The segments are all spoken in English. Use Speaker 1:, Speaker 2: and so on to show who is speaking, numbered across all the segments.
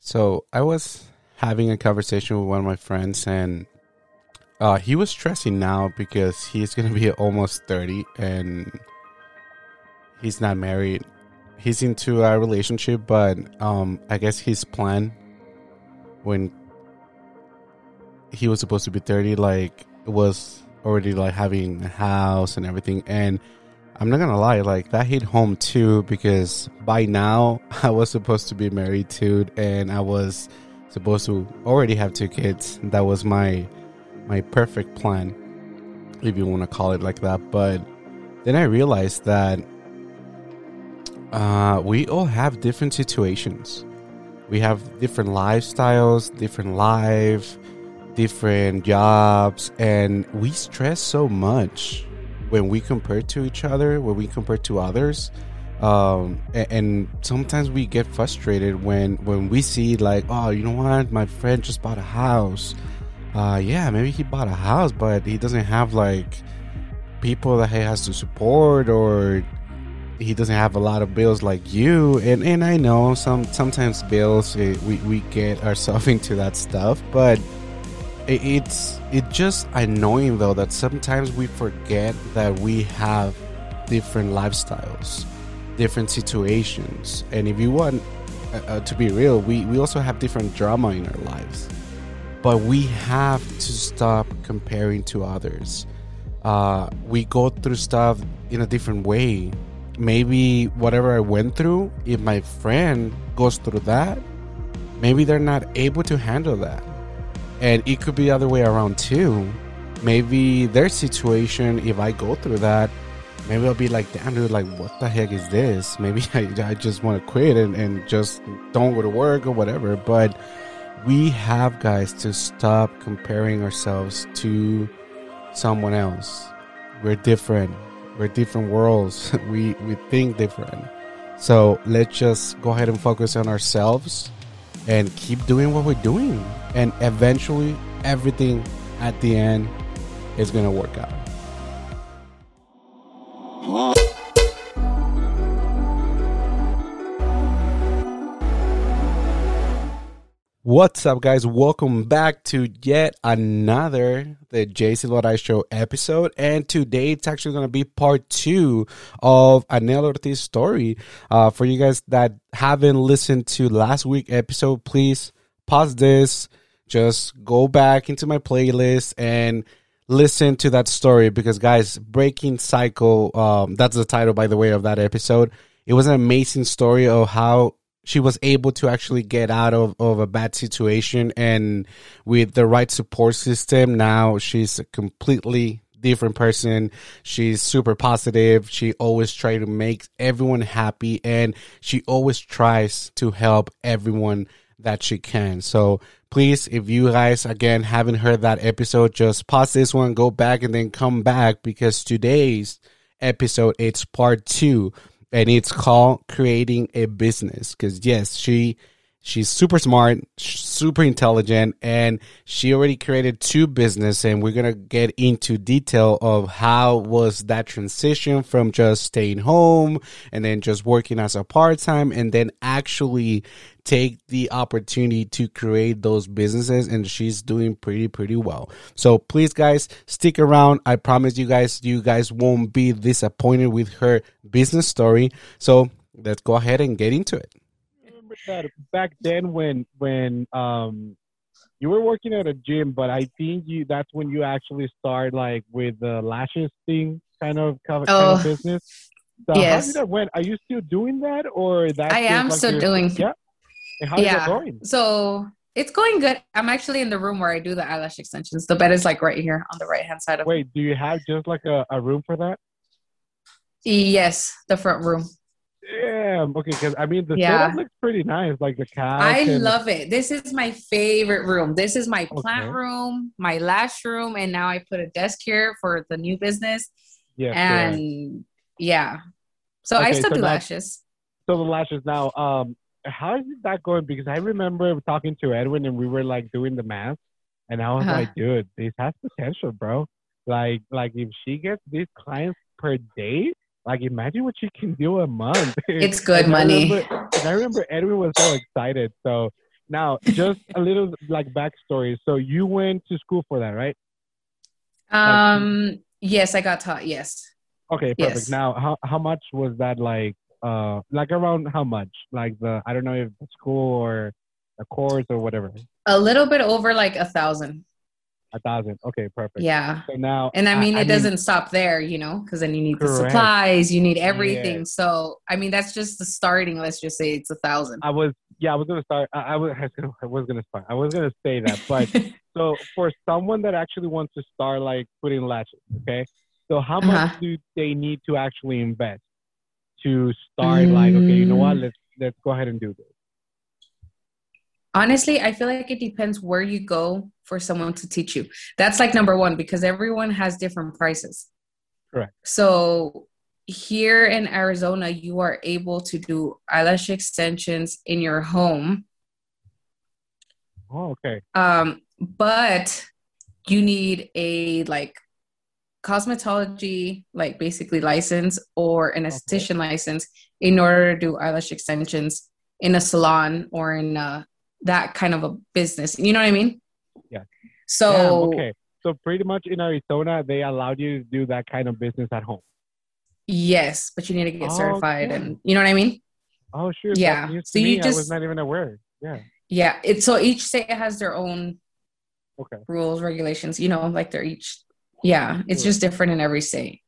Speaker 1: So I was having a conversation with one of my friends, and uh, he was stressing now because he's gonna be almost thirty, and he's not married. He's into a relationship, but um, I guess his plan when he was supposed to be thirty, like was already like having a house and everything, and I'm not gonna lie, like that hit home too because by now I was supposed to be married too, and I was supposed to already have two kids. That was my my perfect plan, if you want to call it like that. But then I realized that uh, we all have different situations. We have different lifestyles, different life, different jobs, and we stress so much when we compare to each other, when we compare to others. Um, and, and sometimes we get frustrated when when we see like, oh, you know what, my friend just bought a house. Uh, yeah, maybe he bought a house, but he doesn't have like people that he has to support, or he doesn't have a lot of bills like you. And and I know some sometimes bills eh, we we get ourselves into that stuff, but it's it just annoying though that sometimes we forget that we have different lifestyles different situations. And if you want uh, uh, to be real we we also have different drama in our lives. But we have to stop comparing to others. Uh, we go through stuff in a different way. Maybe whatever i went through if my friend goes through that maybe they're not able to handle that and it could be the other way around too. Maybe their situation, if I go through that, maybe I'll be like, damn, dude, like, what the heck is this? Maybe I, I just want to quit and, and just don't go to work or whatever. But we have, guys, to stop comparing ourselves to someone else. We're different. We're different worlds. we, we think different. So let's just go ahead and focus on ourselves and keep doing what we're doing. And eventually, everything at the end is going to work out. What's up, guys? Welcome back to yet another the J Silvadoray Show episode, and today it's actually going to be part two of Annel Ortiz story. Uh, for you guys that haven't listened to last week episode, please pause this, just go back into my playlist and listen to that story because, guys, Breaking Cycle. Um, that's the title, by the way, of that episode. It was an amazing story of how she was able to actually get out of, of a bad situation and with the right support system now she's a completely different person. She's super positive. She always tries to make everyone happy and she always tries to help everyone that she can. So please if you guys again haven't heard that episode just pause this one go back and then come back because today's episode it's part two and it's called creating a business. Because yes she she's super smart super intelligent and she already created two business and we're gonna get into detail of how was that transition from just staying home and then just working as a part-time and then actually take the opportunity to create those businesses and she's doing pretty pretty well so please guys stick around i promise you guys you guys won't be disappointed with her business story so let's go ahead and get into it
Speaker 2: remember that back then when when um you were working at a gym, but I think you that's when you actually start like with the lashes thing kind of kind
Speaker 3: Oh,
Speaker 2: of business. So how
Speaker 3: yes.
Speaker 2: did that went? Are you still doing that or that?
Speaker 3: I am still doing-
Speaker 2: Yeah. And
Speaker 3: yeah.
Speaker 2: it going?
Speaker 3: So it's going good. I'm actually in the room where I do the eyelash extensions. The bed is like right here on the right hand side of
Speaker 2: Wait, do you have just like a, a room for that?
Speaker 3: Yes, the front room.
Speaker 2: Yeah. Okay. Because I mean, the
Speaker 3: Yeah.
Speaker 2: setup looks pretty nice. Like the couch.
Speaker 3: I
Speaker 2: and-
Speaker 3: love it. This is my favorite room. This is my plant
Speaker 2: Okay.
Speaker 3: room, my lash room, and now I put a desk here for the new business.
Speaker 2: Yeah.
Speaker 3: and yeah. So I still
Speaker 2: so
Speaker 3: do
Speaker 2: now-
Speaker 3: lashes.
Speaker 2: So the lashes now. Um, how is that going? Because I remember talking to Edwin and we were like doing the math, and I was
Speaker 3: Uh-huh.
Speaker 2: like, dude, this has potential, bro. Like, like if she gets these clients per day, like imagine what she can do a month.
Speaker 3: It's good
Speaker 2: And I
Speaker 3: money.
Speaker 2: remember- and I remember Edwin was so excited. So Now, just a little like backstory. So you went to school for that, right?
Speaker 3: Um. Yes, I got taught. Yes.
Speaker 2: Okay, perfect.
Speaker 3: Yes.
Speaker 2: Now, how how much was that like? Uh, like around how much? Like the I don't know if the school or a course or whatever.
Speaker 3: A little bit over like a thousand.
Speaker 2: A thousand. Okay, perfect.
Speaker 3: Yeah.
Speaker 2: So now,
Speaker 3: And I mean, it
Speaker 2: mean,
Speaker 3: doesn't stop there, you know, because then you need the supplies, you need everything.
Speaker 2: Yeah.
Speaker 3: So, I mean, that's just the starting. Let's just say it's a thousand.
Speaker 2: I was yeah, I was gonna start. I, I was I was gonna- I was gonna start. I was gonna say that, but so for someone that actually wants to start like putting lashes, okay. So how much
Speaker 3: Uh-huh.
Speaker 2: do they need to actually invest to start? Like, okay, you know what?
Speaker 3: Mm.
Speaker 2: Let's let's go ahead and do this.
Speaker 3: Honestly, I feel like it depends where you go for someone to teach you. That's like number one because everyone has different prices.
Speaker 2: Correct.
Speaker 3: So here in Arizona, you are able to do eyelash extensions in your home,
Speaker 2: Oh, okay.
Speaker 3: um, but you need a like cosmetology, like basically license or an
Speaker 2: Okay.
Speaker 3: esthetician license in order to do eyelash extensions in a salon or in a, that kind of a business. You know what I mean?
Speaker 2: Yeah.
Speaker 3: So
Speaker 2: Damn, okay. So pretty much in Arizona, they allowed you to do that kind of business at home.
Speaker 3: yes, but you need to get
Speaker 2: Oh,
Speaker 3: certified,
Speaker 2: okay.
Speaker 3: and you know what I mean?
Speaker 2: Oh, sure.
Speaker 3: Yeah. So you
Speaker 2: me. I was
Speaker 3: just-
Speaker 2: not even aware. Yeah.
Speaker 3: Yeah. It's so each state has their own
Speaker 2: Okay.
Speaker 3: rules, regulations. You know, like they're each. Yeah, it's just different in every state.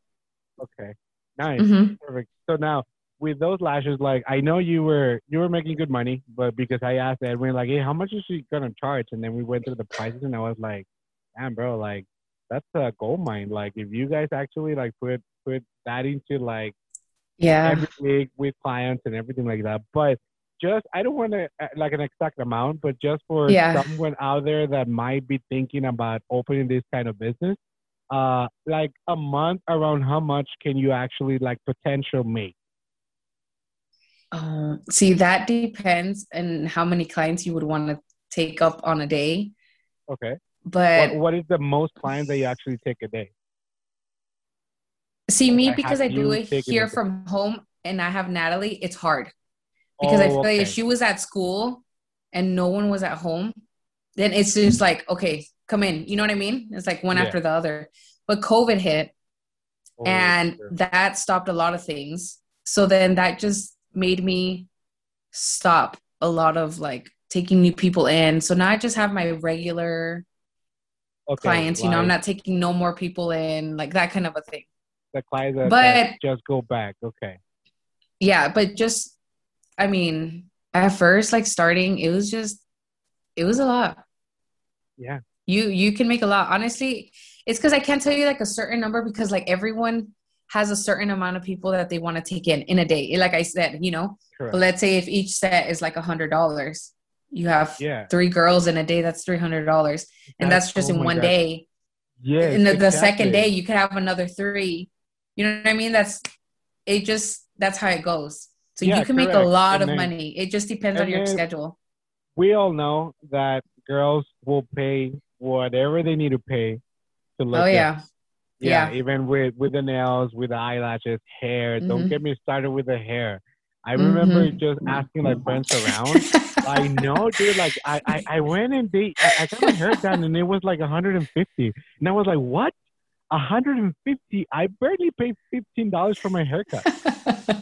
Speaker 2: Okay. Nice.
Speaker 3: hmm
Speaker 2: Perfect. So now with those lashes, like I know you were you were making good money, but because I asked Edwin like, hey, how much is she gonna charge? And then we went through the prices, and I was like, damn, bro, like that's a gold mine. Like if you guys actually like put put that into like
Speaker 3: Yeah.
Speaker 2: every week with clients and everything like that, but just I don't want to like an exact amount, but just for
Speaker 3: Yeah.
Speaker 2: someone out there that might be thinking about opening this kind of business, uh, like a month around how much can you actually like potential make?
Speaker 3: Um, see, that depends on how many clients you would want to take up on a day.
Speaker 2: Okay.
Speaker 3: But
Speaker 2: what, what is the most clients that you actually take a day?
Speaker 3: see, me
Speaker 2: Like,
Speaker 3: because I do it here
Speaker 2: it-
Speaker 3: from home, and I have Natalie. It's hard because I
Speaker 2: Oh,
Speaker 3: feel like if she was at school and no one was at home, then it's just like okay, come in. You know what I mean? It's like one
Speaker 2: Yeah.
Speaker 3: after the other. But COVID hit,
Speaker 2: Oh,
Speaker 3: and
Speaker 2: sure.
Speaker 3: that stopped a lot of things so then that just made me stop a lot of like taking new people in so now i just have my regular
Speaker 2: Okay,
Speaker 3: clients you know i'm not taking no more people in like that kind of a thing
Speaker 2: the clients that, that
Speaker 3: but-
Speaker 2: just go back. Okay.
Speaker 3: yeah but just i mean at first like starting it was just it was a lot
Speaker 2: Yeah.
Speaker 3: you you can make a lot honestly it's because i can't tell you like a certain number because like everyone has a certain amount of people that they want to take in in a day like i said you know
Speaker 2: Correct.
Speaker 3: But let's say if each set is like a hundred dollars, you have
Speaker 2: yeah.
Speaker 3: three girls in a day. That's three hundred dollars, and that's, just
Speaker 2: oh
Speaker 3: in one
Speaker 2: God.
Speaker 3: day.
Speaker 2: yeah
Speaker 3: in the, the second day, you could have another three. You know what I mean? That's it. Just that's how it goes. So
Speaker 2: Yeah,
Speaker 3: you can make a lot
Speaker 2: And
Speaker 3: of
Speaker 2: then-
Speaker 3: money. It just depends on your schedule.
Speaker 2: we all know that girls will pay whatever they need to pay to look
Speaker 3: Oh yeah,
Speaker 2: yeah,
Speaker 3: Yeah.
Speaker 2: even with with the nails, with the eyelashes, hair. Don't
Speaker 3: Mhm.
Speaker 2: get me started with the hair. I remember
Speaker 3: Mhm.
Speaker 2: just asking like friends around. I know, dude. Like I, I, I went and they, I, I got my hair done and it was like 150, and I was like, what? 150? I barely paid fifteen dollars for my haircut,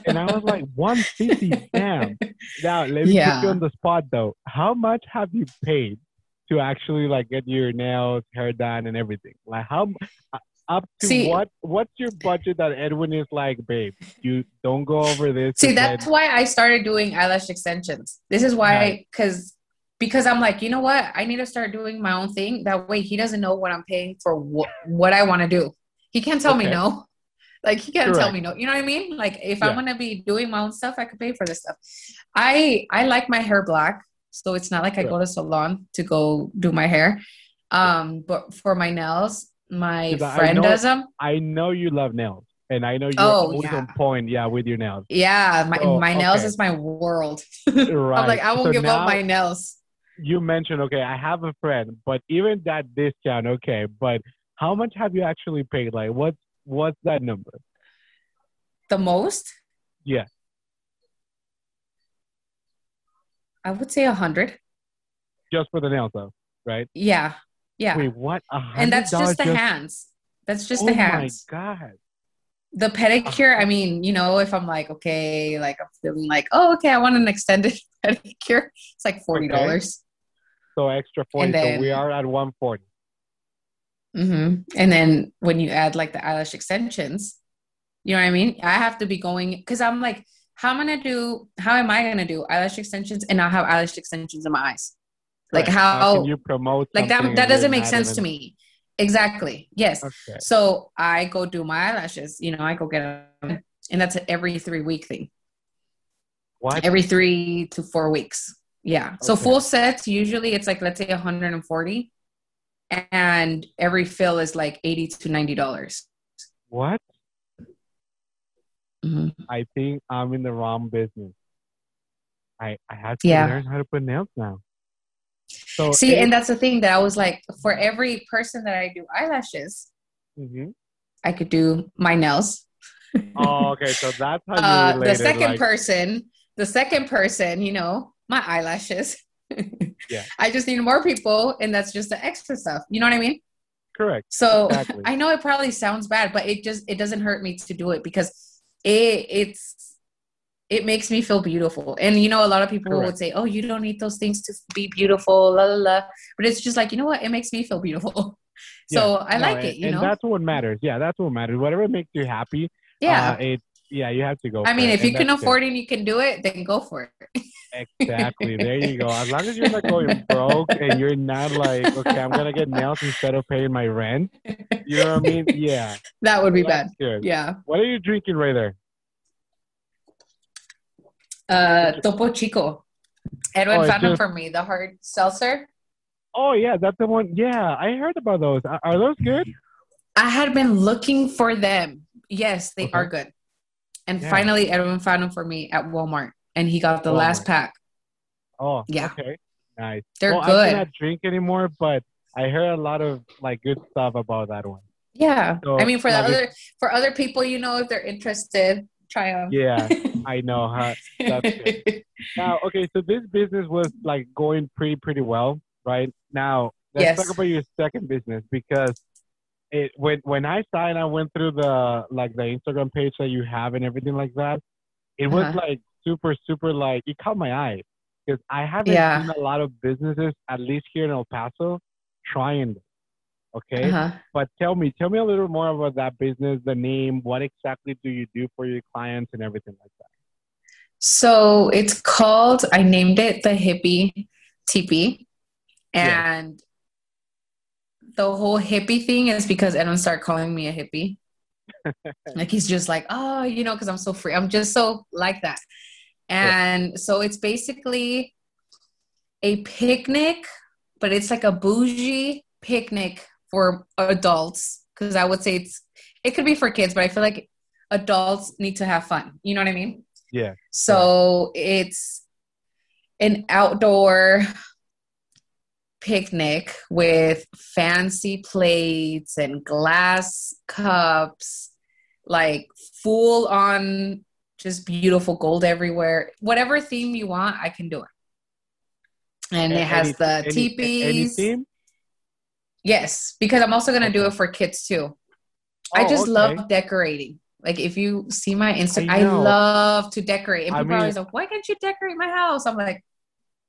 Speaker 2: and I was like, 150. Damn. Now let me put you on the spot though. How much have you paid to actually like get your nails, hair done, and everything? Like how uh, up to
Speaker 3: See-
Speaker 2: what? What's your budget that Edwin is like, babe? You don't go over this.
Speaker 3: See, that's why I started doing eyelash extensions. This is why, because because I'm like, you know what? I need to start doing my own thing. That way, he doesn't know what I'm paying for what what I want to do. He can't tell me no. Like he can't tell me no. You know what I mean? Like if
Speaker 2: Yeah.
Speaker 3: I'm gonna be doing my own stuff, I could pay for this stuff. I I like my hair black, so it's not like I go to salon to go do my hair. Um, but for my nails, my friend
Speaker 2: know-
Speaker 3: does them.
Speaker 2: I know you love nails, and I know you're
Speaker 3: Oh,
Speaker 2: always
Speaker 3: yeah.
Speaker 2: on point. Yeah, with your nails.
Speaker 3: Yeah, my
Speaker 2: So,
Speaker 3: my nails
Speaker 2: okay.
Speaker 3: is my world.
Speaker 2: Right.
Speaker 3: I'm like, I won't
Speaker 2: So
Speaker 3: give
Speaker 2: now
Speaker 3: up my nails.
Speaker 2: You mentioned okay, I have a friend, but even that discount, okay, but how much have you actually paid? Like, what's what's that number?
Speaker 3: The most?
Speaker 2: Yeah.
Speaker 3: I would say a hundred.
Speaker 2: just for the nails, though, right?
Speaker 3: Yeah, yeah.
Speaker 2: Wait, what?
Speaker 3: and that's
Speaker 2: $100
Speaker 3: just the hands. That's just
Speaker 2: oh
Speaker 3: the hands.
Speaker 2: Oh my god!
Speaker 3: The pedicure, I mean, you know, if I'm like, okay, like I'm feeling like, oh, okay, I want an extended pedicure, it's like forty dollars.
Speaker 2: So extra forty.
Speaker 3: Then-
Speaker 2: so we are at one forty.
Speaker 3: hmm And then when you add like the eyelash extensions, you know what I mean? I have to be going because I'm like, how am I gonna do? How am I gonna do eyelash extensions and not have eyelash extensions in my eyes? Like
Speaker 2: Right.
Speaker 3: how?
Speaker 2: can you promote?
Speaker 3: like that that doesn't make sense to me. Exactly. Yes.
Speaker 2: Okay.
Speaker 3: So I go do my eyelashes. You know, I go get them, and that's an every three week thing.
Speaker 2: What?
Speaker 3: Every three to four weeks. Yeah. So full sets usually it's like let's say 140, and every fill is like 80 to 90 dollars.
Speaker 2: what?
Speaker 3: Mhm.
Speaker 2: I think I'm in the wrong business. I I have to
Speaker 3: Yeah.
Speaker 2: learn how to put nails now. So
Speaker 3: See,
Speaker 2: it-
Speaker 3: and that's the thing that I was like, for every person that I do eyelashes,
Speaker 2: Mhm.
Speaker 3: I could do my nails.
Speaker 2: Oh, okay. So that's how you
Speaker 3: Uh, the second
Speaker 2: like,
Speaker 3: person, the second person, you know, my eyelashes.
Speaker 2: Yeah.
Speaker 3: I just need more people, and that's just the extra stuff. You know what I mean?
Speaker 2: correct.
Speaker 3: So
Speaker 2: Exactly.
Speaker 3: I know it probably sounds bad, but it just it doesn't hurt me to do it because it it's it makes me feel beautiful. And you know, a lot of people would say, "Oh, you don't need those things to be beautiful," la la la. But it's just like you know what? It makes me feel beautiful. So
Speaker 2: Yeah.
Speaker 3: I
Speaker 2: No,
Speaker 3: like
Speaker 2: and,
Speaker 3: it. You
Speaker 2: and
Speaker 3: know?
Speaker 2: that's what matters. Yeah, that's what matters. Whatever makes you happy.
Speaker 3: yeah.
Speaker 2: Uh, it. Yeah, you have to go.
Speaker 3: I mean,
Speaker 2: it,
Speaker 3: if you
Speaker 2: and
Speaker 3: can afford it and you can do it, then go for it.
Speaker 2: Exactly. There you go. As long as you're not going broke and you're not like, okay, I'm gonna get nails instead of paying my rent. You know what I mean? Yeah.
Speaker 3: that would be bad.
Speaker 2: Good.
Speaker 3: Yeah.
Speaker 2: What are you drinking right there?
Speaker 3: Uh, Topo Chico. Edwin
Speaker 2: Oh,
Speaker 3: found them
Speaker 2: just-
Speaker 3: for me. The hard seltzer.
Speaker 2: Oh yeah, that's the one. Yeah, I heard about those. Are, are those good?
Speaker 3: I had been looking for them. Yes, they
Speaker 2: Okay.
Speaker 3: are good. And
Speaker 2: Yeah.
Speaker 3: finally, everyone found them for me at Walmart, and he got the last pack.
Speaker 2: Oh,
Speaker 3: Yeah.
Speaker 2: Okay. Nice.
Speaker 3: They're
Speaker 2: well, I
Speaker 3: good.
Speaker 2: cannot drink anymore, but I heard a lot of like good stuff about that one.
Speaker 3: Yeah,
Speaker 2: So,
Speaker 3: I mean, for the other for other people, you know, if they're interested, try them.
Speaker 2: Yeah, I know. Huh? That's good. Now, okay, so this business was like going pretty pretty well, right? Now, let's
Speaker 3: Yes.
Speaker 2: talk about your second business because it when when I saw and I went through the like the Instagram page that you have and everything like that, it was
Speaker 3: Uh-huh.
Speaker 2: like super super like it caught my eye because I haven't
Speaker 3: Yeah.
Speaker 2: seen a lot of businesses, at least here in El Paso, trying this. Okay,
Speaker 3: Uh-huh.
Speaker 2: but tell me, tell me a little more about that business, the name, what exactly do you do for your clients and everything like that.
Speaker 3: So it's called. I named it the hippie teepee,
Speaker 2: Yeah.
Speaker 3: and the whole hippie thing is because Edwin started calling me a hippie. like he's just like, oh, you know, because I'm so free. I'm just so like that, and so it's basically a picnic, but it's like a bougie picnic for adults. Because I would say it's it could be for kids, but I feel like adults need to have fun. You know what I mean?
Speaker 2: Yeah.
Speaker 3: So it's an outdoor picnic with fancy plates and glass cups, like full on just beautiful gold everywhere. Whatever theme you want, I can do it. And it has
Speaker 2: Any-
Speaker 3: the
Speaker 2: any-
Speaker 3: teepees.
Speaker 2: Any?
Speaker 3: Yes, because I'm also gonna do it for kids too. I
Speaker 2: Oh,
Speaker 3: just
Speaker 2: okay.
Speaker 3: love decorating. Like if you see my Instagram,
Speaker 2: I
Speaker 3: I, love to decorate. And
Speaker 2: I
Speaker 3: people are always like, "Why can't you decorate my house?" I'm like,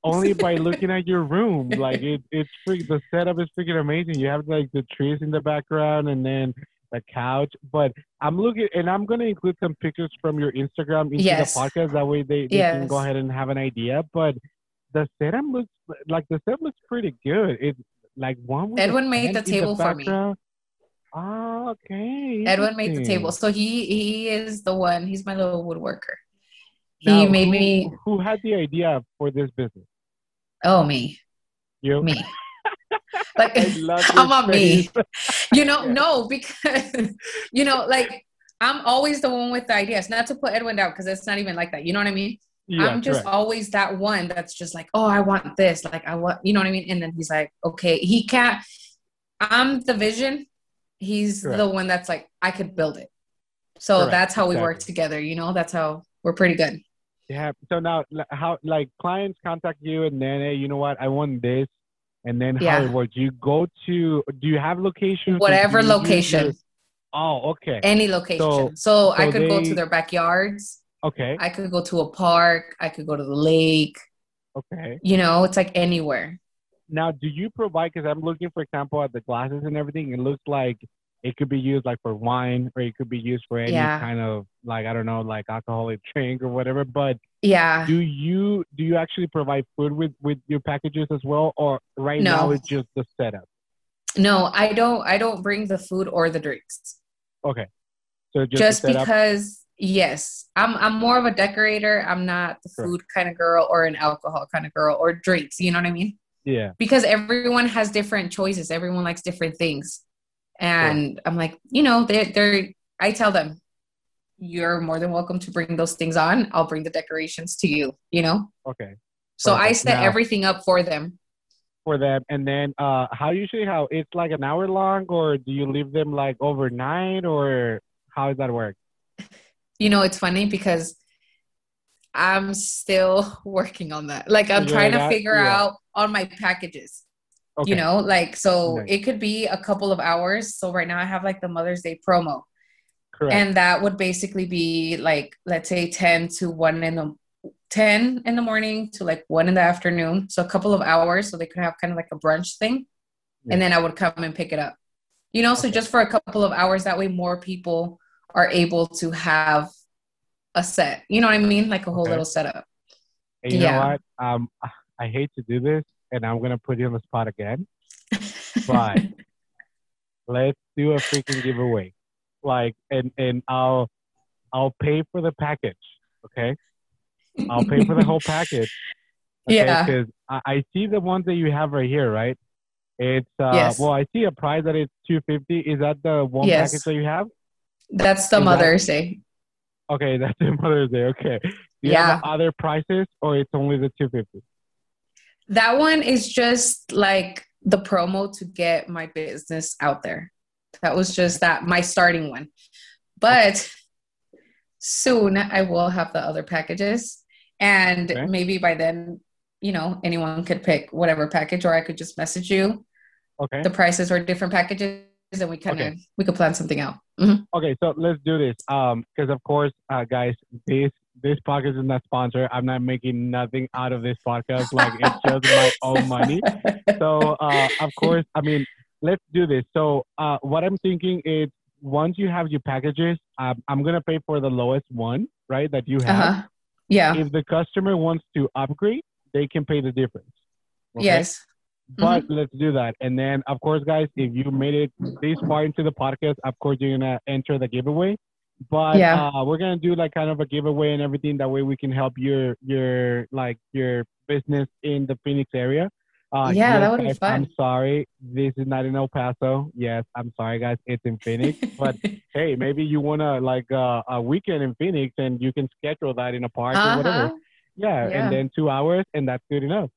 Speaker 2: only by looking at your room. Like it, it's freak. The setup is freaking amazing. You have like the trees in the background, and then the couch. But I'm looking, and I'm gonna include some pictures from your Instagram into
Speaker 3: Yes.
Speaker 2: the podcast. That way they, they can go ahead and have an idea. But the setup looks like the setup looks pretty good. It's like one.
Speaker 3: Edwin made the table for me.
Speaker 2: Ah, okay.
Speaker 3: Edwin made the table, so he he is the one. He's my little woodworker. He made
Speaker 2: who-
Speaker 3: me.
Speaker 2: Who had the idea for this business?
Speaker 3: Oh me,
Speaker 2: You.
Speaker 3: me. like
Speaker 2: I love your
Speaker 3: I'm on me. you know
Speaker 2: Yeah.
Speaker 3: no because you know like i'm always the one with the ideas. Not to put edwin down because it's not even like that. You know what i mean?
Speaker 2: Yeah,
Speaker 3: i'm just
Speaker 2: correct.
Speaker 3: always that one that's just like oh i want this. Like i want you know what i mean? And then he's like okay. He can't i'm the vision. He's
Speaker 2: Correct.
Speaker 3: the one that's like i could build it. So
Speaker 2: Correct,
Speaker 3: that's how we work together you know? That's how we're pretty good
Speaker 2: Yeah. So now, how like clients contact you, and then hey, you know what? I want this, and then how
Speaker 3: Yeah.
Speaker 2: it works? You go to? Do you have locations?
Speaker 3: Whatever location,
Speaker 2: oh, okay.
Speaker 3: any location.
Speaker 2: So-
Speaker 3: So, I
Speaker 2: so
Speaker 3: could go to their backyards.
Speaker 2: Okay.
Speaker 3: I could go to a park. I could go to the lake.
Speaker 2: Okay.
Speaker 3: You know, it's like anywhere.
Speaker 2: Now, do you provide? Because I'm looking, for example, at the glasses and everything. It looks like it could be used like for wine, or it could be used for any
Speaker 3: Yeah.
Speaker 2: kind of like I don't know, like alcoholic drink or whatever. But
Speaker 3: Yeah.
Speaker 2: do you do you actually provide food with with your packages as well, or right
Speaker 3: No.
Speaker 2: now it's just the setup?
Speaker 3: No, I don't. I don't bring the food or the drinks.
Speaker 2: Okay. So just,
Speaker 3: Just, because, yes, I'm. I'm more of a decorator. I'm not the
Speaker 2: Sure.
Speaker 3: food kind of girl or an alcohol kind of girl or drinks. You know what I mean?
Speaker 2: yeah.
Speaker 3: because everyone has different choices everyone likes different things and i'm like you know they're, they're i tell them you're more than welcome to bring those things on. I'll bring the decorations to you you know?
Speaker 2: Okay.
Speaker 3: so i set
Speaker 2: Now-
Speaker 3: everything up for them.
Speaker 2: For them, and then uh, how usually how it's like an hour long, or do you leave them like overnight, or how does that work?
Speaker 3: you know it's funny because i'm still working on that. Like i'm
Speaker 2: Figuring
Speaker 3: trying to figure
Speaker 2: Yeah.
Speaker 3: out on my packages
Speaker 2: Okay.
Speaker 3: you know like so
Speaker 2: Nice.
Speaker 3: it could be a couple of hours so right now i have like the mother's day promo
Speaker 2: Correct.
Speaker 3: and that would basically be like let's say 10 to 1 in the 10 in the morning to like 1 in the afternoon so a couple of hours so they could have kind of like a brunch thing
Speaker 2: Yeah.
Speaker 3: and then i would come and pick it up you know so just for a couple of hours that way more people are able to have a set you know what i mean like a whole
Speaker 2: Okay.
Speaker 3: little setup
Speaker 2: And you know
Speaker 3: yeah.
Speaker 2: what? Um, I hate to do this, and I'm gonna put you on the spot again. But let's do a freaking giveaway, like, and and I'll I'll pay for the package. Okay, I'll pay for the whole package.
Speaker 3: Yeah.
Speaker 2: Because I, I see the ones that you have right here, right? It's uh,
Speaker 3: Yes.
Speaker 2: well, I see a price that it's two fifty. Is that the one
Speaker 3: Yes.
Speaker 2: package that you have?
Speaker 3: that's the
Speaker 2: Is that-
Speaker 3: mother's day
Speaker 2: Okay, that's the Mother's Day. Okay. Do you
Speaker 3: Yeah.
Speaker 2: have other prices, or it's only the two fifty?
Speaker 3: That one is just like the promo to get my business out there. That was just that my starting one. But soon I will have the other packages. And
Speaker 2: Okay.
Speaker 3: maybe by then, you know, anyone could pick whatever package or I could just message you
Speaker 2: Okay.
Speaker 3: the prices or different packages and we kind of
Speaker 2: Okay.
Speaker 3: we could plan something out. Mhm.
Speaker 2: Okay, so let's do this. Um, because of course, uh, guys, this this podcast is not sponsored. I'm not making nothing out of this podcast. Like it's just my own money. So, uh, of course, I mean, let's do this. So, uh, what I'm thinking is, once you have your packages, um, I'm gonna pay for the lowest one, right? That you have.
Speaker 3: Uh-huh. Yeah.
Speaker 2: If the customer wants to upgrade, they can pay the difference. Okay?
Speaker 3: Yes.
Speaker 2: But let's do that. And then, of course, guys, if you made it this far into the podcast, of course, you're going to enter the giveaway. But
Speaker 3: Yeah.
Speaker 2: uh, we're going to do like kind of a giveaway and everything. That way we can help your, your like your business in the Phoenix area. Uh,
Speaker 3: Yeah,
Speaker 2: yes,
Speaker 3: that would be fun.
Speaker 2: I'm sorry. This is not in El Paso. Yes, I'm sorry, guys. It's in Phoenix. but hey, maybe you want to like uh, a weekend in Phoenix and you can schedule that in a park or whatever.
Speaker 3: uh-huh.
Speaker 2: Yeah,
Speaker 3: Yeah.
Speaker 2: and then two hours, and that's good enough.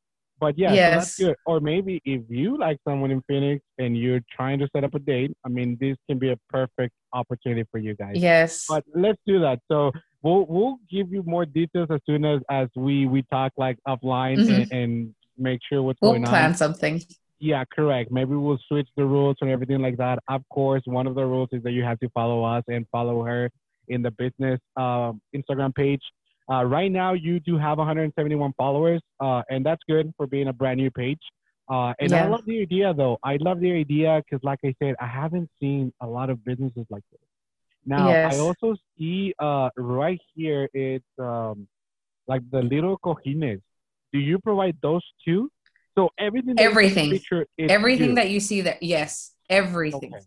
Speaker 2: But yeah, so that's
Speaker 3: Yes.
Speaker 2: good. Or maybe if you like someone in Phoenix and you're trying to set up a date, I mean, this can be a perfect opportunity for you guys.
Speaker 3: Yes.
Speaker 2: But let's do that. So we'll we'll give you more details as soon as as we we talk like offline
Speaker 3: Mhm.
Speaker 2: and, and make sure what's
Speaker 3: we'll
Speaker 2: going
Speaker 3: plan
Speaker 2: on.
Speaker 3: something.
Speaker 2: Yeah, correct. Maybe we'll switch the rules and everything like that. Of course, one of the rules is that you have to follow us and follow her in the business um, Instagram page. Uh, right now, you do have 171 followers, uh, and that's good for being a brand new page. Uh, and I love the idea, though. I love the idea because, like I said, I haven't seen a lot of businesses like this. Now,
Speaker 3: Yes.
Speaker 2: I also see uh, right here, it's um, like the little cojines. Do you provide those too? So everything, that
Speaker 3: Everything.
Speaker 2: picture,
Speaker 3: everything
Speaker 2: you.
Speaker 3: that you see there yes everything
Speaker 2: Okay.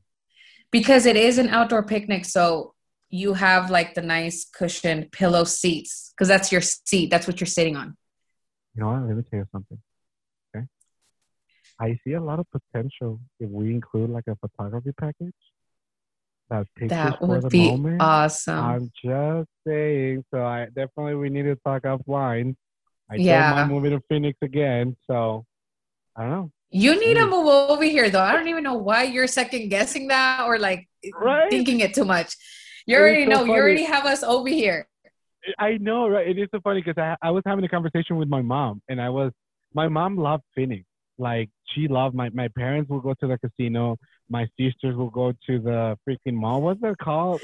Speaker 3: because it is an outdoor picnic so you have like the nice cushioned pillow seats because that's your seat that's what you're sitting on
Speaker 2: You know what? Let me tell you something. Okay. I see a lot of potential if we include like a photography package. That pictures
Speaker 3: that would be
Speaker 2: moment.
Speaker 3: awesome
Speaker 2: I'm just saying. So I definitely we need to talk offline. I
Speaker 3: Yeah.
Speaker 2: don't mind moving to Phoenix again. So I don't know.
Speaker 3: you need to move over here though i don't even know why you're second guessing that or like
Speaker 2: Right?
Speaker 3: thinking it too much you already
Speaker 2: so
Speaker 3: know you already have us over here
Speaker 2: I know, right? It is so funny because I, I was having a conversation with my mom, and I was my mom loved Phoenix. Like she loved my my parents would go to the casino. My sisters will go to the freaking mall. What's that called?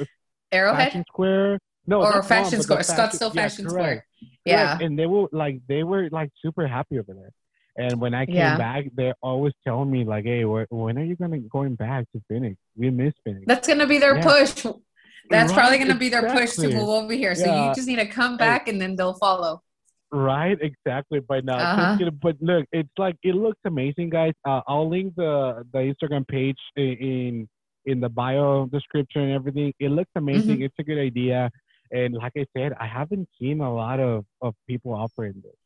Speaker 3: Arrowhead
Speaker 2: Fashion Square. No,
Speaker 3: or Fashion
Speaker 2: but
Speaker 3: Square, Scottsdale
Speaker 2: yeah,
Speaker 3: Fashion
Speaker 2: correct.
Speaker 3: Square. Yeah.
Speaker 2: Correct. And they were like they were like super happy over there. And when I came
Speaker 3: Yeah.
Speaker 2: back, they're always telling me like, "Hey, wh- when are you gonna going back to Phoenix? We miss Phoenix."
Speaker 3: That's gonna be their
Speaker 2: Yeah.
Speaker 3: push. That's
Speaker 2: Right,
Speaker 3: probably gonna be their push to move over here. So
Speaker 2: Yeah.
Speaker 3: you just need to come back and then they'll follow.
Speaker 2: Right, exactly. But now,
Speaker 3: Uh-huh.
Speaker 2: but look, it's like it looks amazing, guys. Uh, I'll link the the Instagram page in in the bio description and everything. It looks amazing.
Speaker 3: Mm-hmm.
Speaker 2: It's a good idea, and like I said, I haven't seen a lot of of people offering this,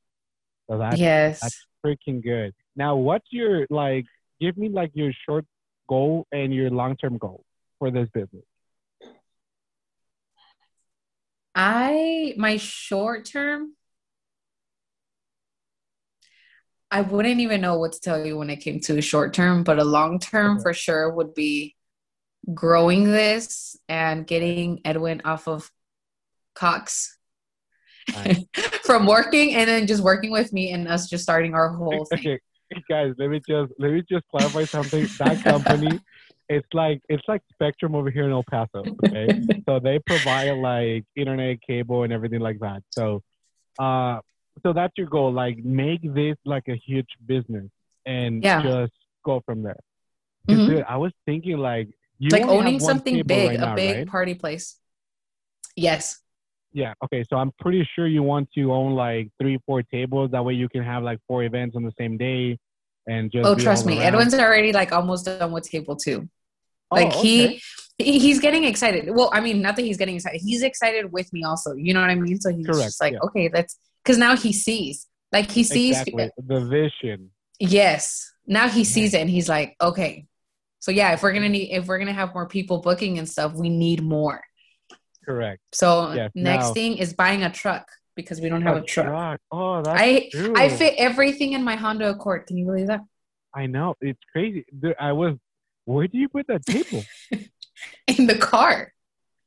Speaker 2: so that's
Speaker 3: yes.
Speaker 2: that's freaking good. Now, what's your like? Give me like your short goal and your long term goal for this business.
Speaker 3: I my short term I wouldn't even know what to tell you when it came to short term, but a long term
Speaker 2: Okay.
Speaker 3: for sure would be growing this and getting Edwin off of Cox from working and then just working with me and us just starting our whole thing.
Speaker 2: okay, guys, let me just let me just clarify something. That company, it's like it's like Spectrum over here in El Paso. Okay, so they provide like internet, cable, and everything like that. So, uh, so that's your goal. Like, make this like a huge business and
Speaker 3: Yeah.
Speaker 2: just go from there.
Speaker 3: Mhm.
Speaker 2: dude, I was thinking like you
Speaker 3: like owning something big,
Speaker 2: right
Speaker 3: a
Speaker 2: now,
Speaker 3: big
Speaker 2: right?
Speaker 3: party place. Yes.
Speaker 2: Yeah. Okay. So I'm pretty sure you want to own like three, four tables. That way you can have like four events on the same day, and just.
Speaker 3: Oh, trust me.
Speaker 2: around.
Speaker 3: Edwin's already like almost done with table two.
Speaker 2: Oh,
Speaker 3: Like he,
Speaker 2: okay.
Speaker 3: he he's getting excited. Well, I mean, not that he's getting excited. He's excited with me also. You know what I mean? So he's
Speaker 2: Correct,
Speaker 3: just like,
Speaker 2: yeah.
Speaker 3: okay, let's because now he sees. Like he sees
Speaker 2: exactly the vision.
Speaker 3: yes. Now he sees it and he's like, okay. So yeah, if we're gonna need if we're gonna have more people booking and stuff, we need more.
Speaker 2: Correct.
Speaker 3: So
Speaker 2: Yes,
Speaker 3: next
Speaker 2: now-
Speaker 3: thing is buying a truck because we don't have a, truck.
Speaker 2: Oh, that's
Speaker 3: I
Speaker 2: true.
Speaker 3: I fit everything in my Honda Accord. Can you believe that?
Speaker 2: I know it's crazy. I was. Where do you put that table?
Speaker 3: In the car.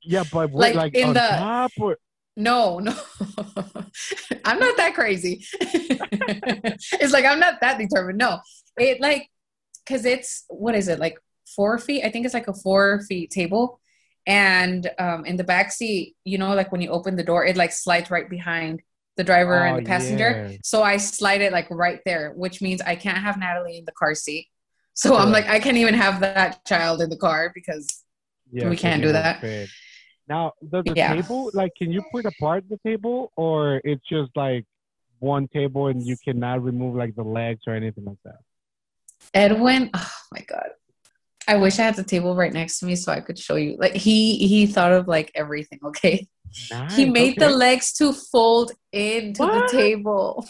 Speaker 2: yeah, but
Speaker 3: Like,
Speaker 2: like,
Speaker 3: in the-
Speaker 2: top or
Speaker 3: No, no. I'm not that crazy. it's like I'm not that determined. No. It like cause it's what is it, like four feet? I think it's like a four feet table. And um in the back seat, you know, like when you open the door, it like slides right behind the driver and
Speaker 2: Oh,
Speaker 3: the passenger.
Speaker 2: yeah.
Speaker 3: So I slide it like right there, which means I can't have Natalie in the car seat. So I'm like, I can't even have that child in the car because
Speaker 2: Yeah,
Speaker 3: We can't do that.
Speaker 2: fit. Now, does the
Speaker 3: Yeah.
Speaker 2: table like? Can you put apart the table, or it's just like one table and you cannot remove like the legs or anything like that?
Speaker 3: Edwin, oh my god. I wish I had the table right next to me so I could show you. Like he he thought of like everything, okay? he
Speaker 2: Nice,
Speaker 3: made the legs to fold into
Speaker 2: What?
Speaker 3: the table.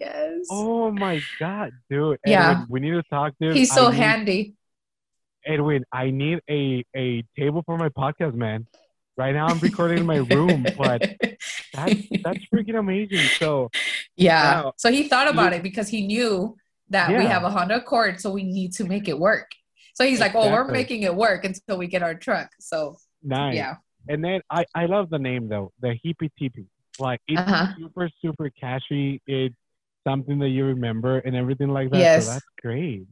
Speaker 3: Yes.
Speaker 2: Oh my god, dude!
Speaker 3: Yeah.
Speaker 2: Edwin, we need to talk, dude.
Speaker 3: He's so
Speaker 2: I need-
Speaker 3: handy.
Speaker 2: Edwin, I need a a table for my podcast, man. Right now, I'm recording in my room, but that's that's freaking amazing. So,
Speaker 3: yeah.
Speaker 2: Wow.
Speaker 3: So he thought about it because he knew that we have a Honda Accord, so we need to make it work. So he's like, "Oh, we're making it work until we get our truck." So
Speaker 2: nice.
Speaker 3: yeah,
Speaker 2: And then I I love the name though, the Hippie Teepee. Like it's
Speaker 3: Uh-huh.
Speaker 2: super super catchy. It's something that you remember and everything like that.
Speaker 3: Yes.
Speaker 2: So that's great.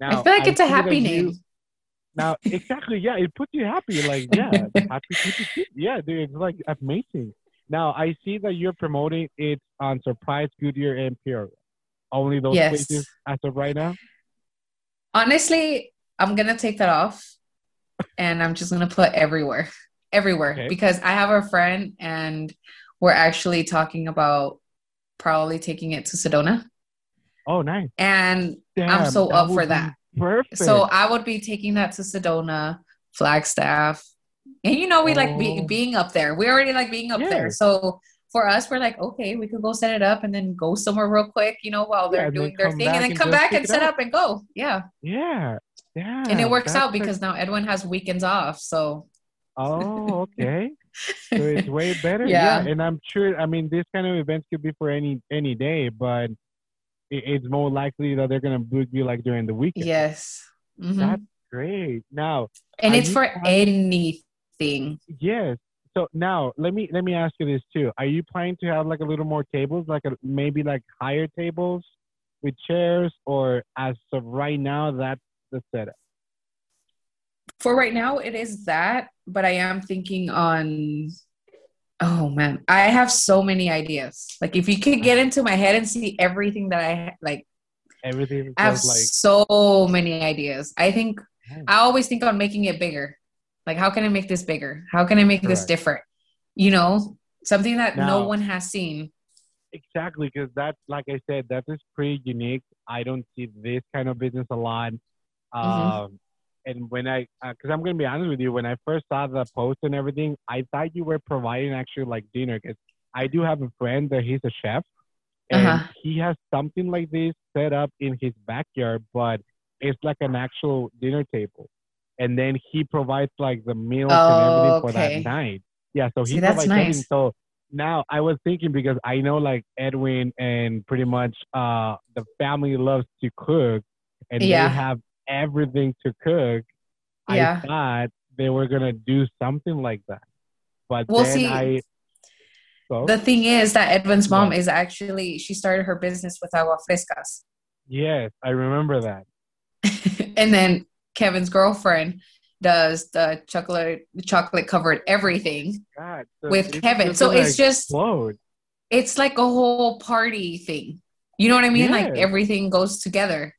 Speaker 3: I
Speaker 2: Now
Speaker 3: feel like it's a happy
Speaker 2: that you-
Speaker 3: name.
Speaker 2: Now, exactly, yeah, it puts you happy. Like, yeah, happy, happy, happy. yeah, dude, it's like amazing. Now, I see that you're promoting it on Surprise, Goodyear, and Imperial. Only those
Speaker 3: Yes.
Speaker 2: places as of right now.
Speaker 3: Honestly, I'm gonna take that off, and I'm just gonna put everywhere, everywhere,
Speaker 2: Okay.
Speaker 3: because I have a friend, and we're actually talking about probably taking it to Sedona,
Speaker 2: Oh, nice.
Speaker 3: and
Speaker 2: Damn, I'm
Speaker 3: so up for that.
Speaker 2: Perfect.
Speaker 3: so I would be taking that to Sedona, Flagstaff, and you know we like be,
Speaker 2: Oh.
Speaker 3: being up there. We already like being up there, so. For us, we're like, okay, we could go set it up and then go somewhere real quick, you know, while they're
Speaker 2: then
Speaker 3: doing their thing, and then
Speaker 2: and
Speaker 3: come back and set
Speaker 2: up.
Speaker 3: up and go. Yeah.
Speaker 2: yeah, yeah.
Speaker 3: and it works out because now Edwin has weekends off. So
Speaker 2: Oh, okay. so it's way better.
Speaker 3: Yeah.
Speaker 2: And I'm sure. I mean, this kind of events could be for any any day, but it, it's more likely that they're gonna book you like during the weekend.
Speaker 3: yes, Mhm.
Speaker 2: That's great. Now,
Speaker 3: and it's for
Speaker 2: planning-
Speaker 3: anything.
Speaker 2: yes. so now let me let me ask you this too. Are you planning to have like a little more tables, like a, maybe like higher tables with chairs, or as of right now, that's the setup?
Speaker 3: For right now, it is that, but I am thinking on. Oh man, I have so many ideas. Like if you could get into my head and see everything that I like,
Speaker 2: Everything
Speaker 3: I have
Speaker 2: like
Speaker 3: so many ideas. I think
Speaker 2: Nice.
Speaker 3: I always think on making it bigger. Like, how can I make this bigger? How can I make this different? You know, something that no one has seen.
Speaker 2: exactly because that's like I said, that is pretty unique. I don't see this kind of business a lot.
Speaker 3: Mm-hmm.
Speaker 2: And when I, because I'm gonna be honest with you, when I first saw the post and everything, I thought you were providing actually like dinner. Because I do have a friend that he's a chef, and
Speaker 3: Uh-huh.
Speaker 2: he has something like this set up in his backyard, but it's like an actual dinner table. And then he provides like the meals and everything for that night. Yeah, so he
Speaker 3: See,
Speaker 2: provides everything. So now I was thinking because I know like Edwin and pretty much uh the family loves to cook and
Speaker 3: Yeah.
Speaker 2: they have everything to cook.
Speaker 3: Yeah.
Speaker 2: I thought they were gonna do something like that. But
Speaker 3: Well,
Speaker 2: then
Speaker 3: see,
Speaker 2: I so,
Speaker 3: The thing is that Edwin's mom
Speaker 2: Yeah.
Speaker 3: is actually, she started her business with agua frescas.
Speaker 2: yes, I remember that.
Speaker 3: and then Kevin's girlfriend does the chocolate, chocolate covered everything
Speaker 2: God, so
Speaker 3: with Kevin. So it's just,
Speaker 2: explode.
Speaker 3: it's like a whole party thing. You know what I mean? Like everything goes together.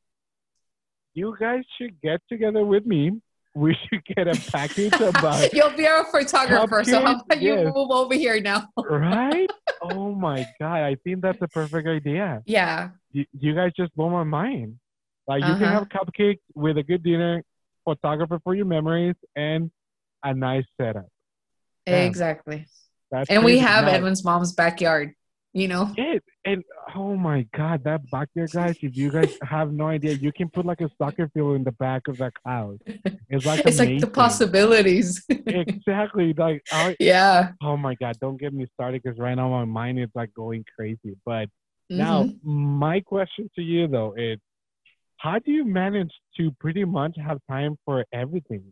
Speaker 2: You guys should get together with me. We should get a package about
Speaker 3: You'll be our photographer. So how about you
Speaker 2: yes.
Speaker 3: move over here now?
Speaker 2: right? Oh my god, I think that's a perfect idea.
Speaker 3: yeah.
Speaker 2: You, you guys just blow my mind. Like you can
Speaker 3: Uh-huh.
Speaker 2: have cupcakes with a good dinner, photographer for your memories, and a nice setup. Yeah.
Speaker 3: Exactly.
Speaker 2: That's
Speaker 3: And we have
Speaker 2: Now,
Speaker 3: Edwin's mom's backyard, you know?
Speaker 2: it and oh my god, that backyard guys! If you guys have no idea, you can put like a soccer field in the back of that house. It's like
Speaker 3: it's like the possibilities.
Speaker 2: exactly like I,
Speaker 3: yeah.
Speaker 2: oh my god don't get me started because right now my mind is like going crazy but now
Speaker 3: Mhm.
Speaker 2: my question to you though is how do you manage to pretty much have time for everything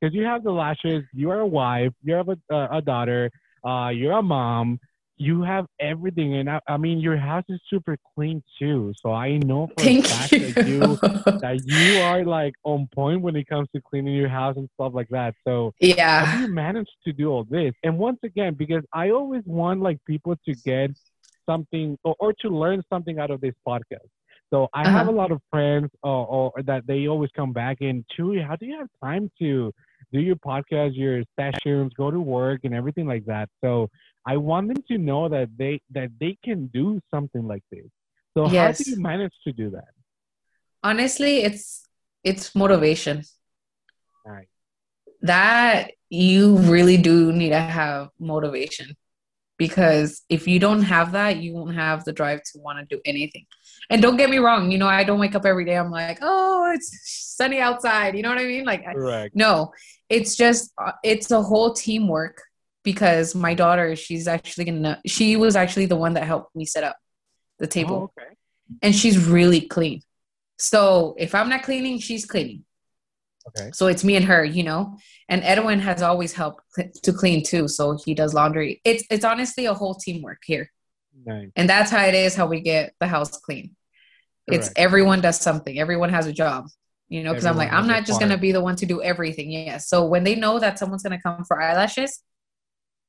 Speaker 2: because you have the lashes you are a wife you have a, uh, a daughter uh, you're a mom you have everything and I, I mean your house is super clean too so i know for a fact
Speaker 3: you.
Speaker 2: that you that you are like on point when it comes to cleaning your house and stuff like that so how do
Speaker 3: yeah.
Speaker 2: you manage to do all this? And once again, because I always want like people to get something or, or to learn something out of this podcast. So I have a
Speaker 3: Uh-huh.
Speaker 2: lot of friends uh, or that they always come back and Chewy, how do you have time to do your podcast, your sessions, go to work and everything like that? So I want them to know that they that they can do something like this. So how
Speaker 3: Yes.
Speaker 2: do you manage to do that?
Speaker 3: Honestly, it's it's motivation.
Speaker 2: Right.
Speaker 3: That you really do need to have motivation. Because if you don't have that, you won't have the drive to want to do anything. And don't get me wrong, you know, I don't wake up every day. I'm like, oh, it's sunny outside. You know what I mean? Like, I- No, it's just uh, it's a whole teamwork because my daughter, she's actually gonna she was actually the one that helped me set up the table.
Speaker 2: Oh, okay.
Speaker 3: And she's really clean. So if I'm not cleaning, she's cleaning.
Speaker 2: Okay.
Speaker 3: So it's me and her, you know. And Edwin has always helped to clean too, so he does laundry. It's it's honestly a whole teamwork here.
Speaker 2: Nice.
Speaker 3: And that's how it is how we get the house clean. It's everyone does something. Everyone has a job. You know, because I'm like, I'm not just gonna be the one to do everything. Yeah. So when they know that someone's gonna come for eyelashes,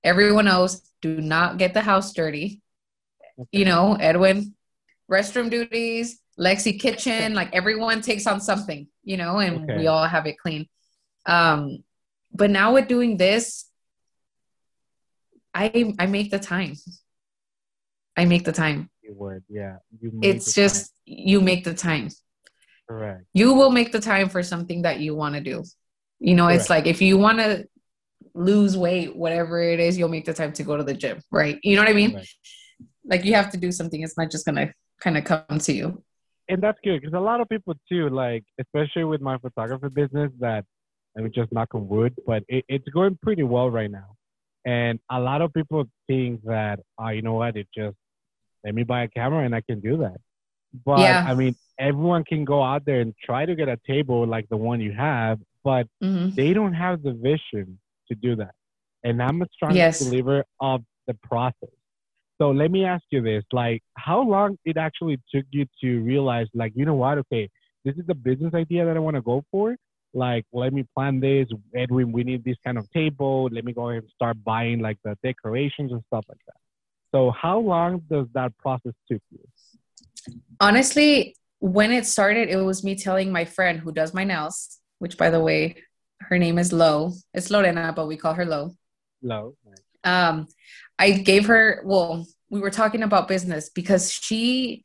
Speaker 3: everyone knows do not get the house dirty. You know, Edwin, restroom duties, Lexi kitchen, like everyone takes on something, you know, and
Speaker 2: Okay.
Speaker 3: we all have it clean. Um, but now with doing this, I I make the time. I make the time.
Speaker 2: Word. Yeah. You
Speaker 3: It's
Speaker 2: the time.
Speaker 3: just you make the time.
Speaker 2: correct.
Speaker 3: You will make the time for something that you want to do. You know, it's like if you want to lose weight, whatever it is, you'll make the time to go to the gym, right? You know what I mean?
Speaker 2: Right.
Speaker 3: Like you have to do something. It's not just gonna kind of come to you.
Speaker 2: and that's good because a lot of people too, like especially with my photography business, that let me just knock on wood, but it, it's going pretty well right now. And a lot of people think that, oh, you know what, it just let me buy a camera and I can do that. But
Speaker 3: Yeah.
Speaker 2: I mean, everyone can go out there and try to get a table like the one you have, but
Speaker 3: hmm
Speaker 2: they don't have the vision to do that. and I'm a strong
Speaker 3: Yes.
Speaker 2: believer of the process. So let me ask you this: like, how long it actually took you to realize, like, you know what? Okay, this is the business idea that I want to go for. Like, let me plan this. Edwin, we need this kind of table. Let me go ahead and start buying like the decorations and stuff like that. So, how long does that process took you?
Speaker 3: Honestly, when it started, it was me telling my friend who does my nails, which by the way, her name is Lo. It's Lorena, but we call her Lo.
Speaker 2: Low.
Speaker 3: um i gave her well we were talking about business because she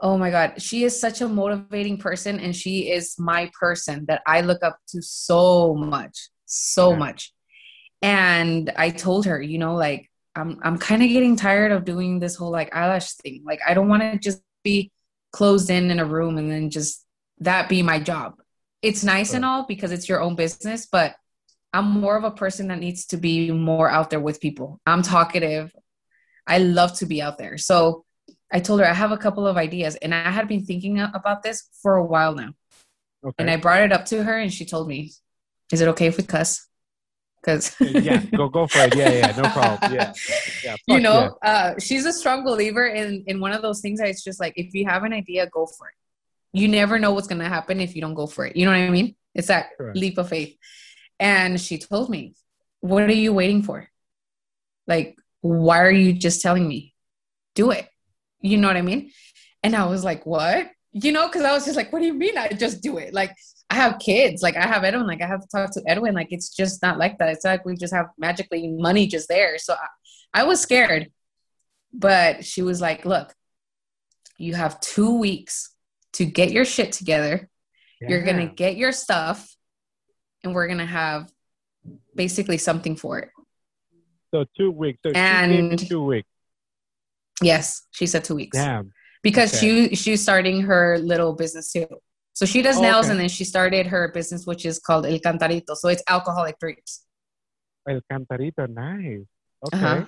Speaker 3: oh my god she is such a motivating person and she is my person that i look up to so much so
Speaker 2: Yeah.
Speaker 3: much and i told her you know like i'm i'm kind of getting tired of doing this whole like eyelash thing like i don't want to just be closed in in a room and then just that be my job it's nice and all because it's your own business but I'm more of a person that needs to be more out there with people. I'm talkative. I love to be out there. So I told her I have a couple of ideas and I had been thinking about this for a while now.
Speaker 2: Okay.
Speaker 3: And I brought it up to her and she told me, Is it okay if we cuss? Because
Speaker 2: yeah, go go for it. Yeah, yeah, no problem. Yeah, yeah.
Speaker 3: you know, uh, she's a strong believer in in one of those things that it's just like if you have an idea, go for it. You never know what's gonna happen if you don't go for it. You know what I mean? It's that
Speaker 2: Correct.
Speaker 3: leap of faith. And she told me, What are you waiting for? Like, why are you just telling me? Do it. You know what I mean? And I was like, What? You know, because I was just like, What do you mean I just do it? Like, I have kids, like I have Edwin, like I have to talk to Edwin. Like it's just not like that. It's like we just have magically money just there. So I, I was scared. But she was like, Look, you have two weeks to get your shit together. You're gonna get your stuff, and we're gonna have basically something for it.
Speaker 2: So two weeks. So
Speaker 3: And-
Speaker 2: two weeks.
Speaker 3: Yes, she said two weeks
Speaker 2: Damn.
Speaker 3: because
Speaker 2: okay.
Speaker 3: she she's starting her little business too. So she does
Speaker 2: Oh,
Speaker 3: nails,
Speaker 2: okay.
Speaker 3: and then she started her business, which is called El Cantarito. So it's alcoholic drinks.
Speaker 2: El cantarito, nice. Okay.
Speaker 3: Uh-huh.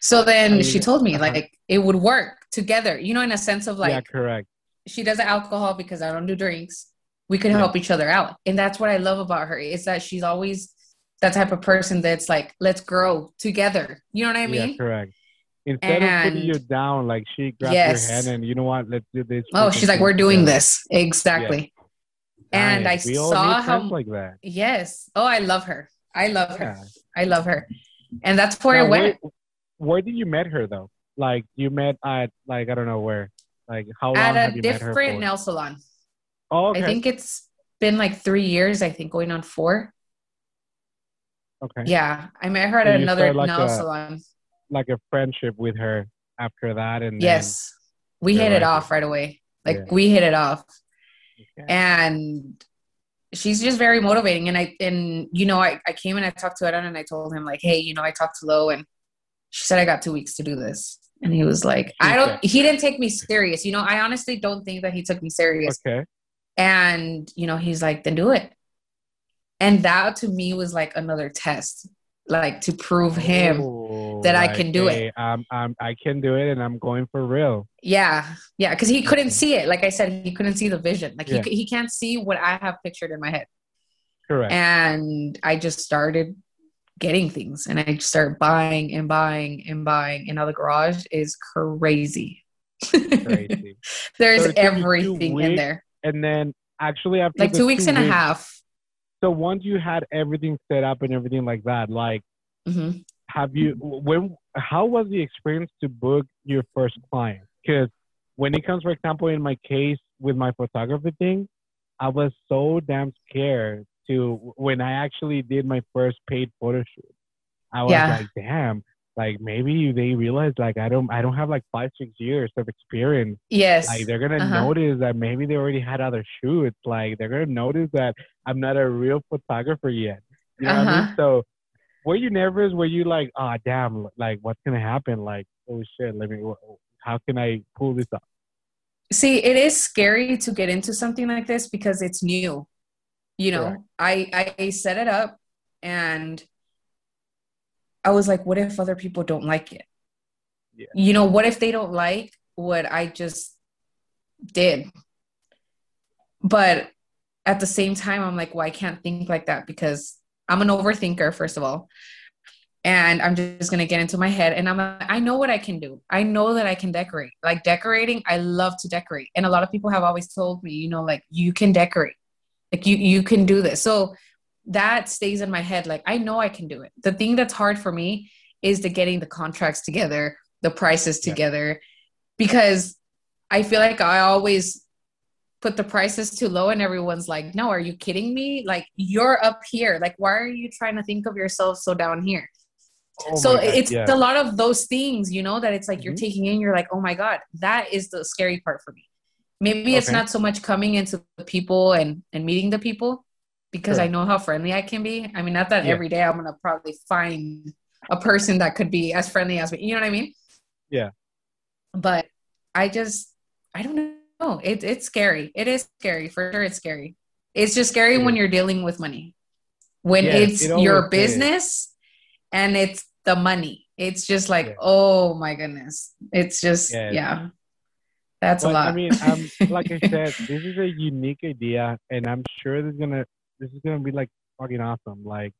Speaker 3: So then
Speaker 2: I
Speaker 3: she told me
Speaker 2: uh-huh.
Speaker 3: like it would work together, you know, in a sense of like
Speaker 2: yeah, correct.
Speaker 3: She does alcohol because I don't do drinks. We can
Speaker 2: Yeah.
Speaker 3: help each other out. And that's what I love about her is that she's always that type of person that's like, let's grow together. You know what I
Speaker 2: yeah,
Speaker 3: mean?
Speaker 2: correct. Instead of putting you down, like she grabbed
Speaker 3: Yes.
Speaker 2: your hand and you know what? Let's do this.
Speaker 3: Oh, she's like, we're doing
Speaker 2: together."
Speaker 3: this. Exactly. And I
Speaker 2: Nice. we
Speaker 3: saw how
Speaker 2: like that.
Speaker 3: yes. Oh, I love her. I love her. I love her. And that's where
Speaker 2: Now,
Speaker 3: I went.
Speaker 2: Where, where did you met her though? Like you met at like I don't know where. Like how long
Speaker 3: At a different nail salon.
Speaker 2: oh, okay.
Speaker 3: I think it's been like three years, I think, going on four.
Speaker 2: okay.
Speaker 3: Yeah. I met her at
Speaker 2: So
Speaker 3: another
Speaker 2: like
Speaker 3: nail
Speaker 2: a-
Speaker 3: salon.
Speaker 2: Like a friendship with her after that, and
Speaker 3: Yes. We hit it off right away. Like
Speaker 2: Yeah.
Speaker 3: we hit it off.
Speaker 2: Okay.
Speaker 3: and she's just very motivating and i and you know i, I came and i talked to Aaron and i told him like hey you know i talked to lo and she said i got two weeks to do this and he was like i don't he didn't take me serious you know i honestly don't think that he took me serious
Speaker 2: okay.
Speaker 3: and you know he's like then do it and that to me was like another test like to prove him
Speaker 2: Oh,
Speaker 3: that I
Speaker 2: like,
Speaker 3: can do it.
Speaker 2: hey, I'm, I'm, I can do it, and I'm going for real.
Speaker 3: yeah yeah because he couldn't see it like i said he couldn't see the vision like
Speaker 2: Yeah.
Speaker 3: he, he can't see what i have pictured in my head
Speaker 2: Correct.
Speaker 3: and I just started getting things and I started buying and buying and buying and now the garage is crazy.
Speaker 2: Crazy.
Speaker 3: There's
Speaker 2: So it took you two
Speaker 3: everything in there.
Speaker 2: and then actually after
Speaker 3: Like two weeks and a half.
Speaker 2: So once you had everything set up and everything like that, like
Speaker 3: hmm
Speaker 2: have you when how was the experience to book your first client because when it comes for example in my case with my photography thing i was so damn scared to when i actually did my first paid photo shoot i was
Speaker 3: Yeah.
Speaker 2: like damn like maybe they realized like i don't i don't have like five six years of experience
Speaker 3: Yes.
Speaker 2: like they're gonna
Speaker 3: Uh-huh.
Speaker 2: notice that maybe they already had other shoots like they're gonna notice that i'm not a real photographer yet you know what i mean
Speaker 3: Uh-huh.
Speaker 2: so were you nervous were you like oh damn like what's gonna happen like oh shit let me how can i pull this off
Speaker 3: See, it is scary to get into something like this because it's new. You know,
Speaker 2: Correct.
Speaker 3: I I set it up and I was like, what if other people don't like it?
Speaker 2: Yeah.
Speaker 3: You know, what if they don't like what I just did? But at the same time, I'm like, well, I can't think like that because I'm an overthinker, first of all. and I'm just gonna get into my head and I'm I know what I can do. I know that I can decorate. Like decorating, I love to decorate. And a lot of people have always told me, you know, like you can decorate. Like you you can do this. So that stays in my head. Like I know I can do it. The thing that's hard for me is the getting the contracts together, the prices together, yeah. because I feel like I always put the prices too low and everyone's like no are you kidding me like you're up here like why are you trying to think of yourself so down here oh so it's yeah. a lot of those things you know that it's like mm-hmm. you're taking in you're like oh my god that is the scary part for me maybe okay. it's not so much coming into the people and and meeting the people because sure. i know how friendly i can be i mean not that yeah. every day i'm gonna probably find a person that could be as friendly as me you know what i mean
Speaker 1: yeah
Speaker 3: but i just i don't know it, it's scary. It is scary for sure. It's scary. It's just scary when you're dealing with money. When it's it your business is. and it's the money. It's just like, yeah. oh my goodness. It's just yeah. That's but, a lot.
Speaker 2: I mean, um, like I said, this is a unique idea, and I'm sure this is gonna this is gonna be like fucking awesome. Like,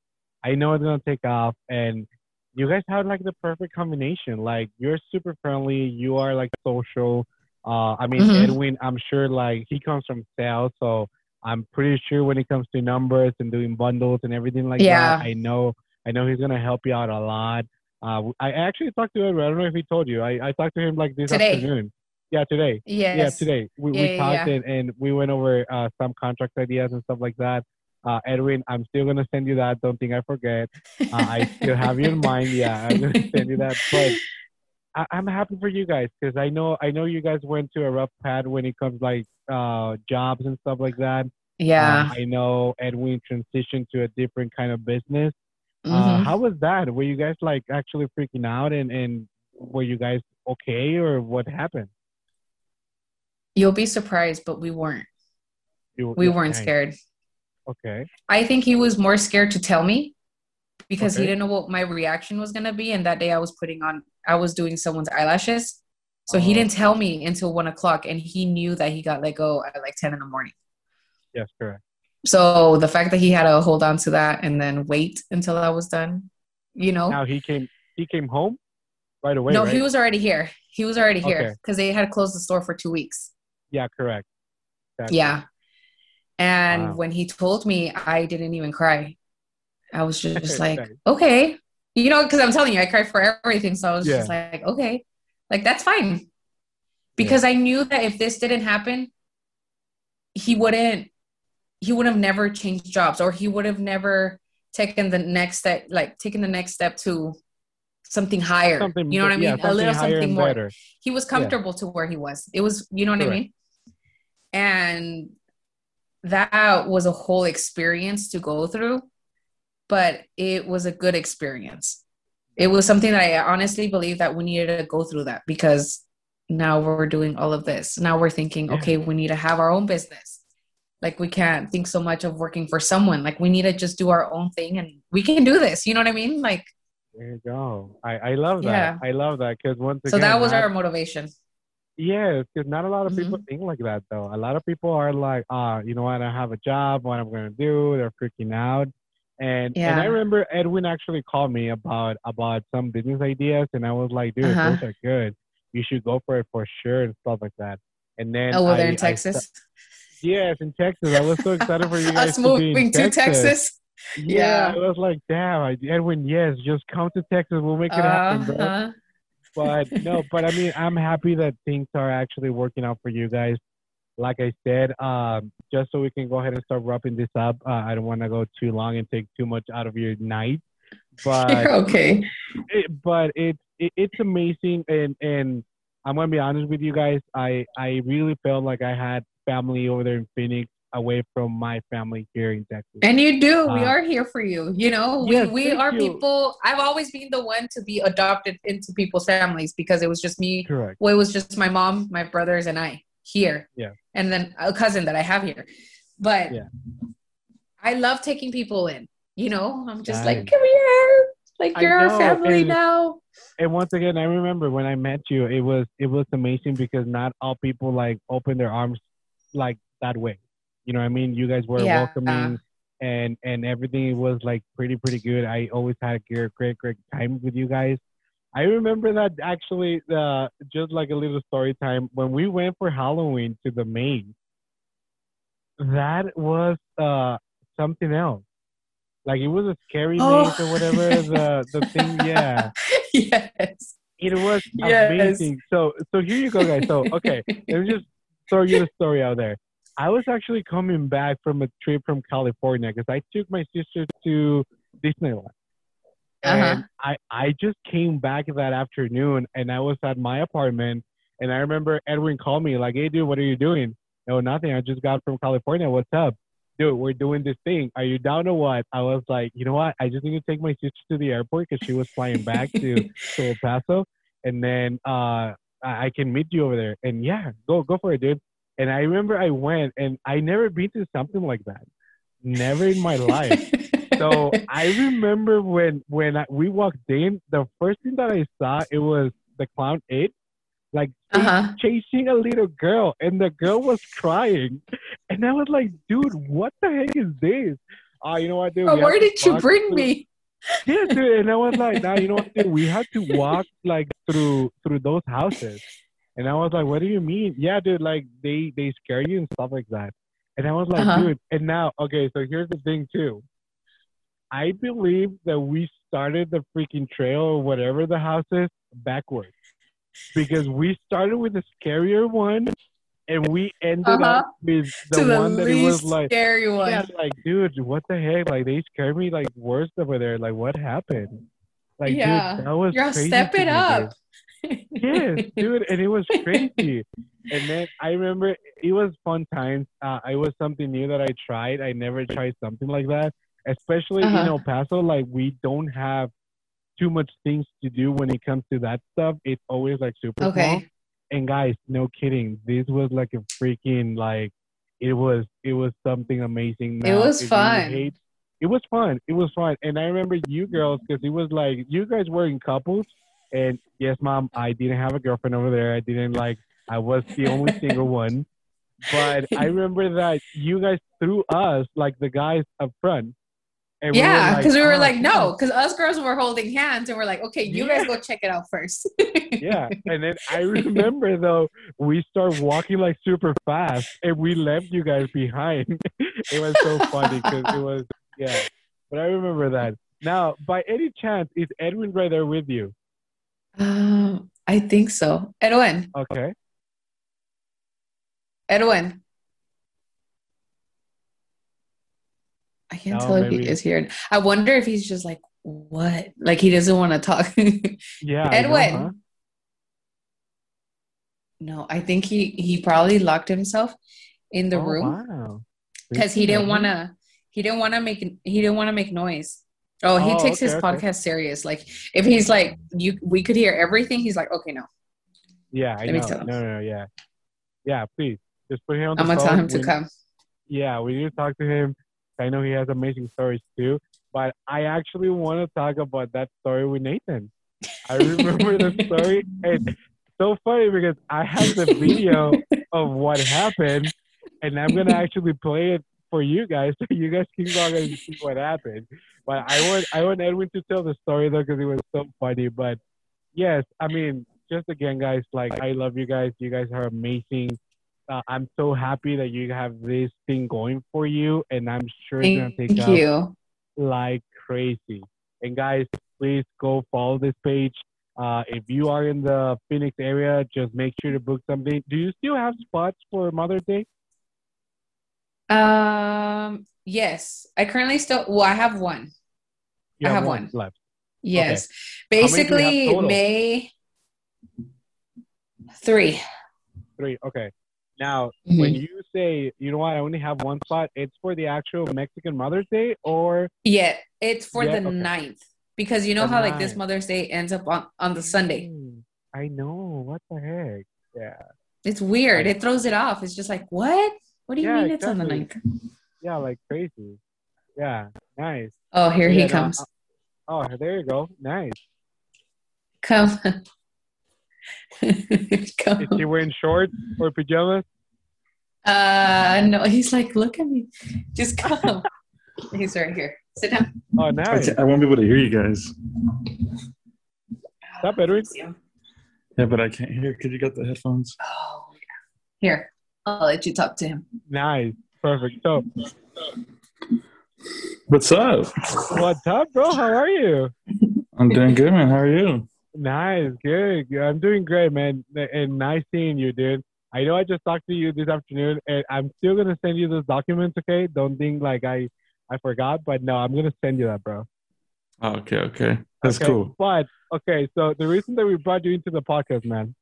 Speaker 2: I know it's gonna take off, and you guys have like the perfect combination. Like, you're super friendly. You are like social uh, I mean, mm-hmm. Edwin, I'm sure like he comes from sales, so I'm pretty sure when it comes to numbers and doing bundles and everything like yeah. that, I know I know he's gonna help you out a lot. Uh, I actually talked to Edwin. I don't know if he told you. I, I talked to him like this today. afternoon. Yeah, today.
Speaker 3: Yes.
Speaker 2: Yeah, today. We, yeah, we talked yeah. and, and we went over uh, some contract ideas and stuff like that. Uh, Edwin, I'm still gonna send you that. Don't think I forget. Uh, I still have you in mind. Yeah, I'm gonna send you that. But I, am happy for you guys because I know I know you guys went to a rough pad when it comes like uh, jobs and stuff like that.
Speaker 3: Yeah.
Speaker 2: Um, I know Edwin transitioned to a different kind of business. Uh, mm-hmm. Uh, how was that? Were you guys like actually freaking out and and were you guys okay or what happened?
Speaker 3: You'll be surprised, but we weren't. We weren't scared.
Speaker 2: Okay.
Speaker 3: I think he was more scared to tell me because okay. he didn't know what my reaction was gonna be. And that day I was putting on, I was doing someone's eyelashes, so he oh. didn't oh. tell me until one o'clock, and he knew that he got let go at like ten in the morning.
Speaker 2: Yes, correct.
Speaker 3: So the fact that he had to hold on to that and then wait until I was done, you know.
Speaker 2: Now he came. He came home right away.
Speaker 3: No,
Speaker 2: right?
Speaker 3: he was already here. He was already here because okay. they had closed the store for two weeks.
Speaker 2: Yeah, correct.
Speaker 3: Exactly. Yeah. And wow. when he told me, I didn't even cry. I was just like, okay, you know, because I'm telling you, I cry for everything. So I was yeah. just like, okay, like that's fine. Because yeah. I knew that if this didn't happen, he wouldn't, he would have never changed jobs or he would have never taken the next step, like taken the next step to something higher. Something, you know what I mean? Yeah, a little something more. Better. He was comfortable to where he was. It was, you know what Correct. I mean? And that was a whole experience to go through but it was a good experience. It was something that I honestly believe that we needed to go through that because now we're doing all of this. Now we're thinking, yeah. okay, we need to have our own business. Like we can't think so much of working for someone. Like we need to just do our own thing and we can do this. You know what I mean? Like
Speaker 2: there you go. I, I love that. Yeah. I love that because once again,
Speaker 3: so that was not, our motivation.
Speaker 2: Yeah, because not a lot of mm-hmm. people think like that though. A lot of people are like, ah, you know what? I have a job. What I'm gonna do? They're freaking out. And yeah. and I remember Edwin actually called me about about some business ideas, and I was like, dude, uh-huh. those are good. You should go for it for sure and stuff like that. And then
Speaker 3: oh, well, they're in Texas.
Speaker 2: yes, in Texas. I was so excited for you guys Us to moving be in to Texas. Texas. Yeah, yeah, I was like, damn, I, Edwin, yes, just come to Texas. We'll make it uh-huh. happen, bro. But no, but I mean, I'm happy that things are actually working out for you guys like I said, um, just so we can go ahead and start wrapping this up. Uh, I don't want to go too long and take too much out of your night, but
Speaker 3: okay.
Speaker 2: It, but it's it, it's amazing, and and I'm gonna be honest with you guys. I I really felt like I had family over there in Phoenix away from my family here in Texas.
Speaker 3: And you do. Uh, we are here for you. You know, we, yes, we are you. people. I've always been the one to be adopted into people's families because it was just me.
Speaker 2: Correct.
Speaker 3: Well, it was just my mom, my brothers, and I here.
Speaker 2: Yeah.
Speaker 3: And then a cousin that I have here. But yeah. I love taking people in. You know, I'm just like, come here. Like you're our family and, now.
Speaker 2: And once again, I remember when I met you, it was it was amazing because not all people like open their arms like that way. You know what I mean? You guys were yeah. welcoming. and and everything was like pretty pretty good. I always had a great great great time with you guys. I remember that actually, uh, just like a little story time when we went for Halloween to the main. That was uh, something else. Like it was a scary
Speaker 3: Oh.
Speaker 2: maze or whatever the the thing. Yeah,
Speaker 3: yes.
Speaker 2: it was
Speaker 3: Yes.
Speaker 2: amazing. So so here you go, guys. So okay, let me just throw you the story out there. I was actually coming back from a trip from California because I took my sister to Disneyland.
Speaker 3: Uh-huh.
Speaker 2: And I, I just came back that afternoon and I was at my apartment and I remember Edwin called me like, Hey dude, what are you doing? No, nothing. I just got from California. What's up? Dude, we're doing this thing. Are you down or what? I was like, you know what? I just need to take my sister to the airport because she was flying back to, to El Paso. And then uh, I, I can meet you over there. And yeah, go go for it, dude. And I remember I went and I never been to something like that. Never in my life so I remember when when I, we walked in, the first thing that I saw it was the clown eight, like
Speaker 3: Uh-huh.
Speaker 2: chasing a little girl, and the girl was crying, and I was like, dude, what the heck is this? Oh, you know what, dude?
Speaker 3: Oh, where did you bring
Speaker 2: through-
Speaker 3: me?
Speaker 2: Yeah, dude, and I was like, nah, you know what, dude? We had to walk like through through those houses, and I was like, what do you mean? Yeah, dude, like they they scare you and stuff like that. And I was like,
Speaker 3: Uh-huh.
Speaker 2: dude, and now, okay, so here's the thing too. I believe that we started the freaking trail or whatever the house is backwards. Because we started with the scarier one and we ended
Speaker 3: Uh-huh.
Speaker 2: up with the,
Speaker 3: the
Speaker 2: one that it was like
Speaker 3: scary one.
Speaker 2: yeah, like dude, what the heck? Like they scared me like worse over there. Like what happened? Like
Speaker 3: Yeah.
Speaker 2: dude, that was
Speaker 3: You're all
Speaker 2: crazy
Speaker 3: step it up.
Speaker 2: dude. Yes, dude, and it was crazy. and then I remember it was fun times. Uh, it was something new that I tried. I never tried something like that, especially in
Speaker 3: Uh-huh.
Speaker 2: El Paso. Like we don't have too much things to do when it comes to that stuff. It's always like super small.
Speaker 3: Okay.
Speaker 2: And guys, no kidding, this was like a freaking like it was it was something amazing.
Speaker 3: It was fun.
Speaker 2: hate- it was fun. It was fun, and I remember you girls because it was like you guys were in couples. And yes, mom, I didn't have a girlfriend over there. I didn't like. I was the only single one. But I remember that you guys threw us like the guys up front. And
Speaker 3: Yeah, because we were
Speaker 2: "Oh,
Speaker 3: like, no, because us girls were holding hands and we're like, okay, you guys go check it out first.
Speaker 2: yeah and then i remember though we start walking like super fast and we left you guys behind it was so funny because it was yeah but i remember that now by any chance is edwin right there with you
Speaker 3: Um, I think so. Edwin,
Speaker 2: okay
Speaker 3: Edwin. I can't
Speaker 2: No,
Speaker 3: tell if he is here. I wonder if he's just like, what? Like he doesn't want to talk.
Speaker 2: yeah I know,
Speaker 3: Edwin.
Speaker 2: huh?
Speaker 3: no, I think he he probably locked himself in the
Speaker 2: Oh,
Speaker 3: room
Speaker 2: wow
Speaker 3: because he didn't want to. He didn't want to make. He didn't want to make noise. Oh, he
Speaker 2: Oh,
Speaker 3: takes his
Speaker 2: okay, okay.
Speaker 3: podcast serious. Like if he's like you, we could hear everything. He's like, okay, no,
Speaker 2: yeah i
Speaker 3: Let me
Speaker 2: know
Speaker 3: tell him.
Speaker 2: no no no yeah yeah please just put him on the
Speaker 3: I'm gonna tell him to
Speaker 2: We-
Speaker 3: come.
Speaker 2: yeah, we need to talk to him. I know he has amazing stories too. But I actually want to talk about that story with Nathan. I remember the story. And it's so funny because I have the video of what happened, and I'm gonna actually play it for you guys so you guys can go and see what happened. But I want I want Edwin to tell the story though because it was so funny. But yes, I mean, just again, guys, like I love you guys. You guys are amazing. Uh, I'm so happy that you have this thing going for you, and I'm sure it's gonna
Speaker 3: Thank
Speaker 2: take off
Speaker 3: you.
Speaker 2: like crazy. And guys, please go follow this page. Uh, if you are in the Phoenix area, just make sure to book something. Do you still have spots for Mother's Day?
Speaker 3: Um, yes, I currently still. Well, I have one.
Speaker 2: You
Speaker 3: I have one.
Speaker 2: left.
Speaker 3: Yes,
Speaker 2: many do you have
Speaker 3: basically? May three.
Speaker 2: Three. Okay. Now,
Speaker 3: Mhm.
Speaker 2: when you say, you know what, I only have one spot, it's for the actual Mexican Mother's Day, or
Speaker 3: Yeah, it's for
Speaker 2: Yeah,
Speaker 3: the
Speaker 2: okay.
Speaker 3: ninth because you know
Speaker 2: The
Speaker 3: how like this. Mother's Day ends up on on the Sunday.
Speaker 2: I know. What the heck? Yeah.
Speaker 3: It's weird. It throws it off. It's just like what? What do you
Speaker 2: Yeah,
Speaker 3: mean it's on the
Speaker 2: exactly.
Speaker 3: ninth?
Speaker 2: Yeah, like crazy. Yeah. Nice.
Speaker 3: Oh, here
Speaker 2: Yeah,
Speaker 3: he comes.
Speaker 2: uh, Oh, there you go. Nice.
Speaker 3: Come. Come.
Speaker 2: Is
Speaker 3: Come.
Speaker 2: she wearing shorts or pajamas?
Speaker 3: Uh, no, he's like, look at me. Just come. He's right here. Sit down.
Speaker 2: Oh,
Speaker 4: I,
Speaker 2: nice.
Speaker 4: can't- I won't be able to hear you guys.
Speaker 2: Stop, Edwin.
Speaker 4: Yeah, but I can't hear because you got the headphones.
Speaker 3: Oh, yeah. Here, I'll let you talk to him.
Speaker 2: Nice. Perfect. So,
Speaker 4: What's up?
Speaker 2: what's up, bro? How are you?
Speaker 4: I'm doing good, man. How are you?
Speaker 2: Nice. Good. good. I'm doing great, man. And nice seeing you, dude. I know I just talked to you this afternoon, and I'm still gonna send you those documents. Okay? Don't think like I I forgot, but no, I'm gonna send you that, bro.
Speaker 4: Oh, okay, okay. That's
Speaker 2: Okay,
Speaker 4: cool.
Speaker 2: But okay, so the reason that we brought you into the podcast, man,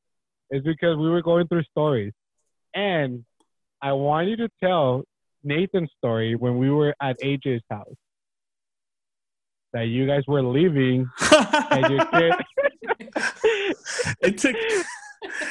Speaker 2: is because we were going through stories, and I want you to tell Nathan's story when we were at AJ's house. That you guys were leaving, and you kid.
Speaker 4: it took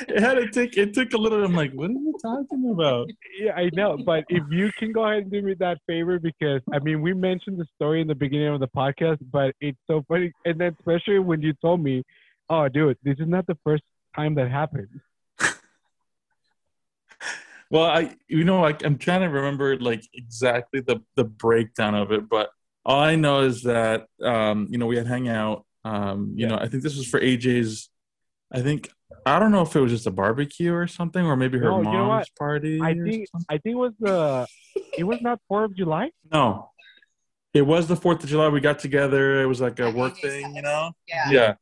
Speaker 4: it had to take it took a little I'm like, what are you talking about?
Speaker 2: yeah, I know. But if you can go ahead and do me that favor, because I mean, we mentioned the story in the beginning of the podcast, but it's so funny, and then especially when you told me, "Oh, dude, this is not the first time that happened."
Speaker 4: Well, I you know like I'm trying to remember like exactly the the breakdown of it, but all I know is that um, you know we had hang out. Um, you
Speaker 2: Yeah.
Speaker 4: know, I think this was for AJ's. I think I don't know if it was just a barbecue or something, or maybe her
Speaker 2: No, you
Speaker 4: mom's
Speaker 2: know what?
Speaker 4: party.
Speaker 2: I think
Speaker 4: something.
Speaker 2: I think it was the it was not Fourth of July.
Speaker 4: no, it was the Fourth of July. We got together. It was like a work thing, you know.
Speaker 3: Yeah.
Speaker 4: Yeah.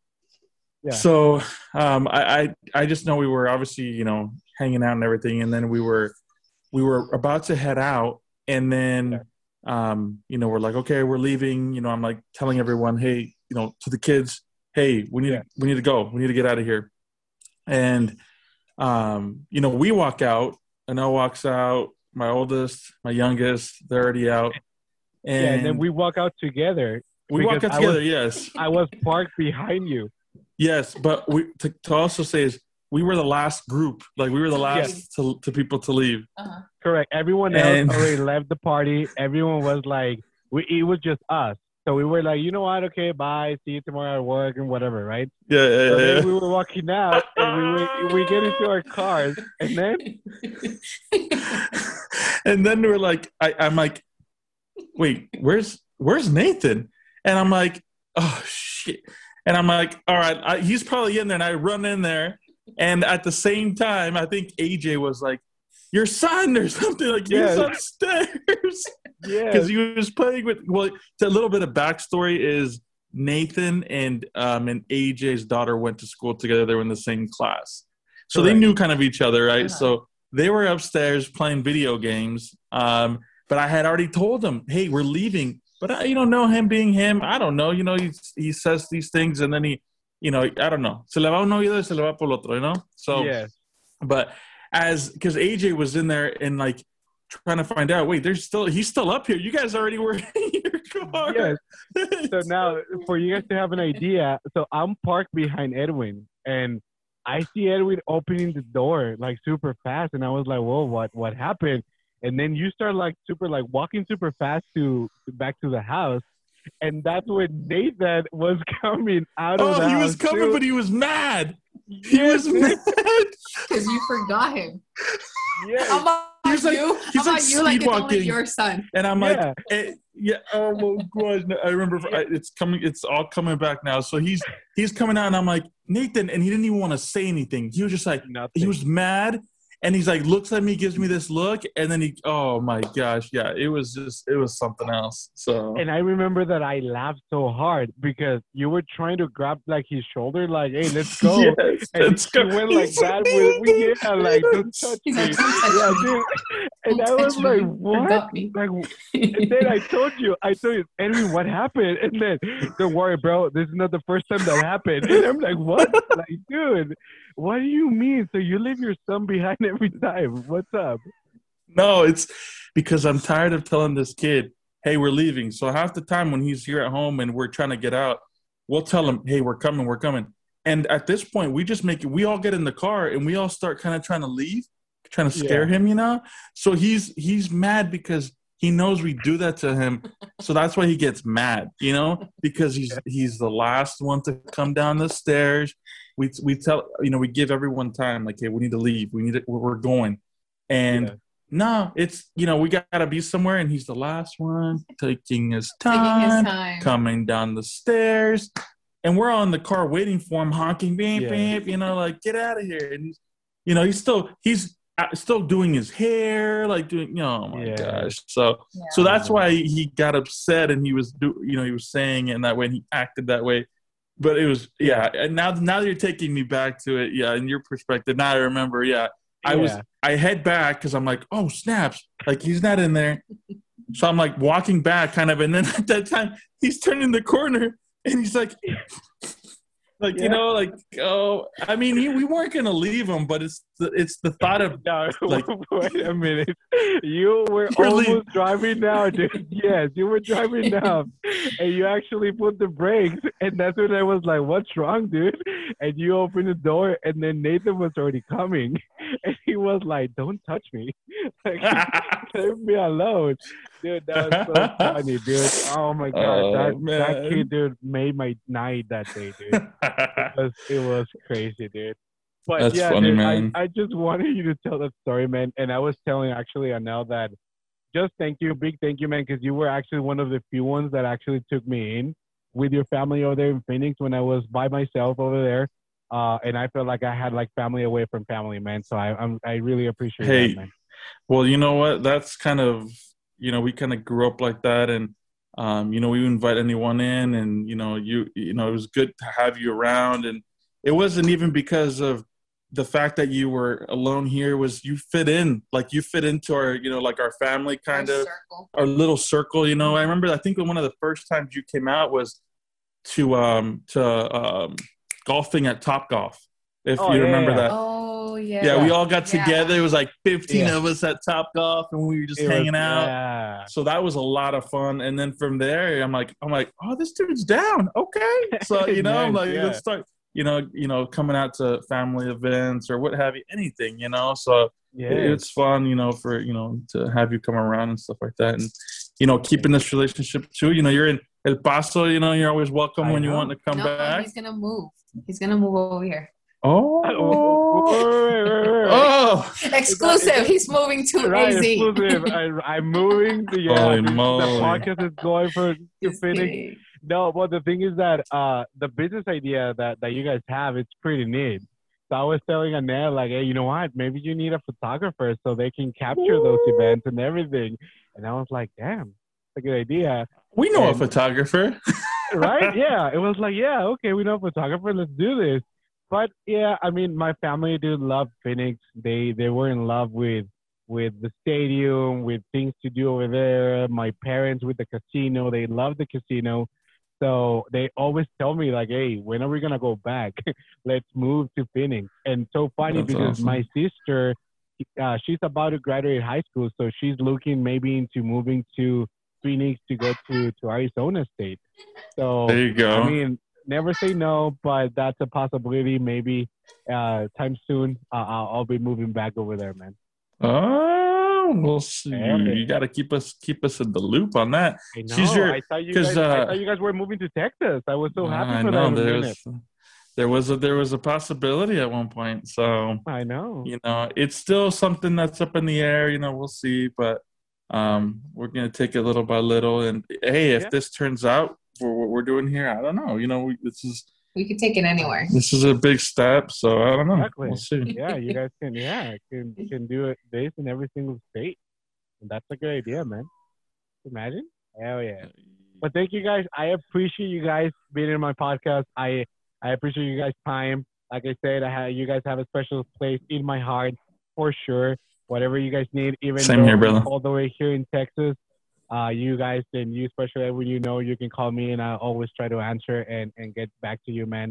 Speaker 2: Yeah.
Speaker 4: So um, I, I I just know we were obviously you know hanging out and everything, and then we were we were about to head out, and then um, you know we're like okay we're leaving. You know I'm like telling everyone hey you know to the kids hey we need
Speaker 2: Yeah.
Speaker 4: we need to go we need to get out of here, and um, you know we walk out. Annel walks out. My oldest, my youngest, they're already out. And,
Speaker 2: yeah, and then we walk out together.
Speaker 4: we walk out
Speaker 2: I was-
Speaker 4: together. yes,
Speaker 2: I was parked behind you.
Speaker 4: Yes, but we to, to also say is we were the last group. Like we were the last to, to people to leave.
Speaker 3: Uh-huh.
Speaker 2: Correct. Everyone else
Speaker 4: And-
Speaker 2: already left the party. Everyone was like, we, it was just us. So we were like, you know what? Okay, bye. See you tomorrow at work and whatever, right?
Speaker 4: Yeah, yeah,
Speaker 2: So
Speaker 4: yeah.
Speaker 2: then we were walking out and we were, we get into our cars and then
Speaker 4: and then we're like, I, I'm like, wait, where's where's Nathan? And I'm like, oh shit. And I'm like, all right, I, he's probably in there. And I run in there, and at the same time, I think AJ was like, your son or something like
Speaker 2: Yes.
Speaker 4: he's upstairs.
Speaker 2: yeah,
Speaker 4: because he was playing with well a little bit of backstory is nathan and um and aj's daughter went to school together. They were in the same class. So they knew kind of each other right?
Speaker 3: Uh-huh.
Speaker 4: so they were upstairs playing video games um but i had already told them hey we're leaving. But I, you don't know him being him. I don't know. You know he, he says these things and then he you know i don't know se le va un oído se le va por otro you know so
Speaker 2: yes.
Speaker 4: but as because AJ was in there and like trying to find out, wait, there's still he's still up here. You guys already were in your car.
Speaker 2: Yes. So now, for you guys to have an idea, so I'm parked behind Edwin, and I see Edwin opening the door like super fast, and I was like, "Whoa, what what happened?" And then you start like super like walking super fast to back to the house, and that's when Nathan was coming out of
Speaker 4: oh,
Speaker 2: the
Speaker 4: he was coming,
Speaker 2: too.
Speaker 4: but he was mad. He
Speaker 2: Yes,
Speaker 4: was mad.
Speaker 3: Because you forgot him.
Speaker 2: yes.
Speaker 3: How about
Speaker 4: He's like-
Speaker 3: you?
Speaker 4: he's
Speaker 3: How
Speaker 4: like
Speaker 3: about you? Like it's only your son.
Speaker 4: And I'm
Speaker 2: Yeah.
Speaker 4: like, eh, yeah, oh my gosh, no, I remember. I, it's coming. It's all coming back now. So he's he's coming out, and I'm like Nathan, and he didn't even want to say anything. He was just like,
Speaker 2: Nothing.
Speaker 4: he was mad, and he's like looks at me, gives me this look, and then he, oh my gosh, yeah, it was just, it was something else. So
Speaker 2: And I remember that I laughed so hard because you were trying to grab like his shoulder, like, "Hey, let's go."
Speaker 4: Yes,
Speaker 2: And
Speaker 4: let's
Speaker 2: he
Speaker 4: go.
Speaker 2: went like that with, with yeah, like don't touch
Speaker 3: He's
Speaker 2: me.
Speaker 3: like,
Speaker 2: yeah, dude. And
Speaker 3: Don't
Speaker 2: I was like,
Speaker 3: me.
Speaker 2: what? Like, and then I told you, I told you, Edwin, what happened? And then, don't worry, bro, this is not the first time that happened. And I'm like, what? like, dude, what do you mean? So you leave your son behind every time? What's up?
Speaker 4: No, it's because I'm tired of telling this kid, hey, we're leaving. So half the time when he's here at home and we're trying to get out, we'll tell him, hey, we're coming, we're coming. And at this point, we just make it, we all get in the car and we all start kind of trying to leave, trying to scare
Speaker 2: Yeah.
Speaker 4: him, you know? So he's he's mad because he knows we do that to him. So that's why he gets mad, you know? Because he's he's the last one to come down the stairs. We we tell you know, we give everyone time, like, hey, we need to leave. We need to we're going. And
Speaker 2: Yeah.
Speaker 4: no, it's you know we got to be somewhere, and he's the last one taking his
Speaker 3: Taking
Speaker 4: time,
Speaker 3: his time.
Speaker 4: coming down the stairs, and we're on the car waiting for him, honking, beep,
Speaker 2: Yeah.
Speaker 4: beep, you know, like get out of here, and he's, you know, he's still he's uh, still doing his hair, like doing, you know, oh my
Speaker 2: Yeah.
Speaker 4: gosh, so
Speaker 3: Yeah.
Speaker 4: so that's why he got upset, and he was do, you know, he was saying it in that way, and he acted that way. But it was yeah. And now now that you're taking me back to it, yeah, in your perspective, now I remember, yeah. I was I head back because I'm like, oh snaps, like he's not in there. So I'm like walking back, kind of, and then at that time he's turning the corner and he's like, like
Speaker 2: Yeah.
Speaker 4: you know, like oh, I mean, he, we weren't gonna leave him, but it's the it's the thought of
Speaker 2: No,
Speaker 4: Like-
Speaker 2: wait a minute. You were almost
Speaker 4: leaving.
Speaker 2: driving down, dude. Yes, you were driving down, and you actually put the brakes, and that's when I was like, "What's wrong, dude?" And you opened the door, and then Nathan was already coming, and he was like, "Don't touch me, like, leave me alone, dude." That was so funny, dude. Oh my god,
Speaker 4: Oh,
Speaker 2: that that kid, dude, made my night that day, dude it was, it was crazy, dude. But
Speaker 4: That's
Speaker 2: yeah,
Speaker 4: funny,
Speaker 2: dude,
Speaker 4: man.
Speaker 2: I, I just wanted you to tell that story, man. And I was telling actually Annel that just thank you, big thank you, man, because you were actually one of the few ones that actually took me in with your family over there in Phoenix when I was by myself over there. Uh, and I felt like I had like family away from family, man. So I, I'm I really appreciate
Speaker 4: Hey,
Speaker 2: that, man.
Speaker 4: Well, you know what? That's kind of you know we kind of grew up like that, and um, you know we would invite anyone in, and you know you you know it was good to have you around, and it wasn't even because of the fact that you were alone here. Was you fit in like you fit into our you know like our family kind
Speaker 3: Our
Speaker 4: of
Speaker 3: circle.
Speaker 4: our little circle. You know, I remember I think one of the first times you came out was to um to um golfing at Top Golf. If
Speaker 2: Oh,
Speaker 4: you
Speaker 2: yeah,
Speaker 4: remember
Speaker 2: yeah.
Speaker 4: that.
Speaker 3: Oh yeah.
Speaker 4: Yeah, we all got
Speaker 3: Yeah.
Speaker 4: together. It was like 15
Speaker 2: Yeah.
Speaker 4: of us at Top Golf, and we were just
Speaker 2: It was-
Speaker 4: hanging out.
Speaker 2: Yeah.
Speaker 4: So that was a lot of fun. And then from there, I'm like, I'm like, oh, this dude's down. Okay, so you know, I'm like,
Speaker 2: yeah.
Speaker 4: let's start. You know, you know, coming out to family events or what have you, anything. You know, so
Speaker 2: Yeah.
Speaker 4: it- it's fun. You know, for you know to have you come around and stuff like that, and you know, keeping this relationship too. You know, you're in El Paso. You know, you're always welcome
Speaker 2: I
Speaker 4: when you want to come
Speaker 3: no,
Speaker 4: back.
Speaker 3: he's gonna move. He's gonna move over here.
Speaker 4: Oh,
Speaker 2: oh.
Speaker 3: Exclusive. He's moving to
Speaker 2: Right,
Speaker 3: AZ.
Speaker 2: exclusive. I, I'm moving. The, yeah,
Speaker 4: Holy
Speaker 2: the, the
Speaker 4: moly.
Speaker 2: podcast is going for to
Speaker 3: Just
Speaker 2: Phoenix. No, but the thing is that uh, the business idea that, that you guys have, it's pretty neat. So I was telling Annette, like, hey, you know what? Maybe you need a photographer so they can capture those events and everything. And I was like, damn, that's a good idea.
Speaker 4: We know a photographer.
Speaker 2: right? Yeah. It was like, yeah, okay, we know a photographer. Let's do this. But yeah, I mean, my family did love Phoenix. They they were in love with with the stadium, with things to do over there. My parents with the casino. They love the casino. So they always tell me like, "Hey, when are we gonna go back? Let's move to Phoenix." And so funny
Speaker 4: That's
Speaker 2: because
Speaker 4: awesome.
Speaker 2: my sister, uh, she's about to graduate high school, so she's looking maybe into moving to Phoenix to go to to Arizona State. So
Speaker 4: There you go.
Speaker 2: I mean, never say no, but that's a possibility. Maybe uh, time soon, uh, I'll, I'll be moving back over there, man.
Speaker 4: Oh, we'll see. You got to keep us keep us in the loop on that.
Speaker 2: I know.
Speaker 4: She's your-
Speaker 2: I thought you guys. I
Speaker 4: uh,
Speaker 2: thought you guys were moving to Texas. I was so happy
Speaker 4: I
Speaker 2: for
Speaker 4: know
Speaker 2: that. in a
Speaker 4: there was there was a there was a possibility at one point. So
Speaker 2: I know.
Speaker 4: you know, it's still something that's up in the air. You know, we'll see, but um, we're gonna take it little by little. And hey, if
Speaker 2: Yeah.
Speaker 4: this turns out for what we're doing here, I don't know. You know, we, this is
Speaker 3: We could take it anywhere.
Speaker 4: this is a big step. So I don't know.
Speaker 2: Exactly.
Speaker 4: We'll see.
Speaker 2: Yeah, you guys can. Yeah, can can do it this in every single state, and that's a good idea, man. Imagine. Hell yeah. But thank you guys. I appreciate you guys being in my podcast. I I appreciate you guys' time. Like I said, I have, you guys have a special place in my heart for sure. Whatever you guys need, even
Speaker 4: Same here, brother.
Speaker 2: all the way here in Texas, uh, you guys and you especially when you know you can call me and I always try to answer and and get back to you, man.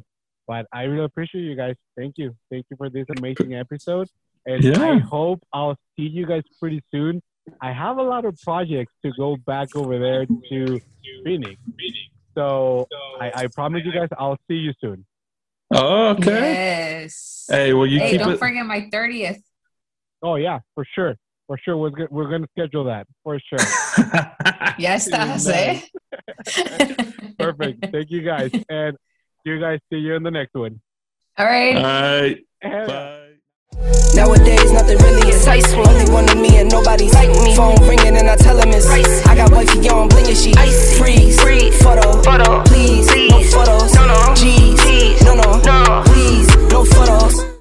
Speaker 2: But I really appreciate you guys. Thank you. Thank you for this amazing episode. And
Speaker 4: Yeah.
Speaker 2: I hope I'll see you guys pretty soon. I have a lot of projects to go back over there to Phoenix. So I, I promise you guys I'll see you soon.
Speaker 4: Oh, okay.
Speaker 3: Yes.
Speaker 4: Hey, well, you
Speaker 3: hey,
Speaker 4: keep
Speaker 3: don't
Speaker 4: it.
Speaker 3: forget my 30th.
Speaker 2: Oh yeah, for sure. For sure. We're, go- we're going to schedule that. For sure.
Speaker 3: Ya estás, eh?
Speaker 2: Perfect. Thank you guys. And you guys see you in the next one.
Speaker 3: All right.
Speaker 4: All right.
Speaker 2: Hell yeah.
Speaker 4: Bye.
Speaker 5: Nowadays, nothing really is entice. Only one of me and nobody like me. Phone ringing and I tell him it's
Speaker 6: Pricey.
Speaker 5: I got wifey on bling and she
Speaker 6: Icy.
Speaker 5: freeze.
Speaker 6: Free.
Speaker 5: Photo.
Speaker 6: Photo.
Speaker 5: Please. No photos.
Speaker 6: No, no.
Speaker 5: G's.
Speaker 6: G's.
Speaker 5: No, no.
Speaker 6: No.
Speaker 5: Please. No photos.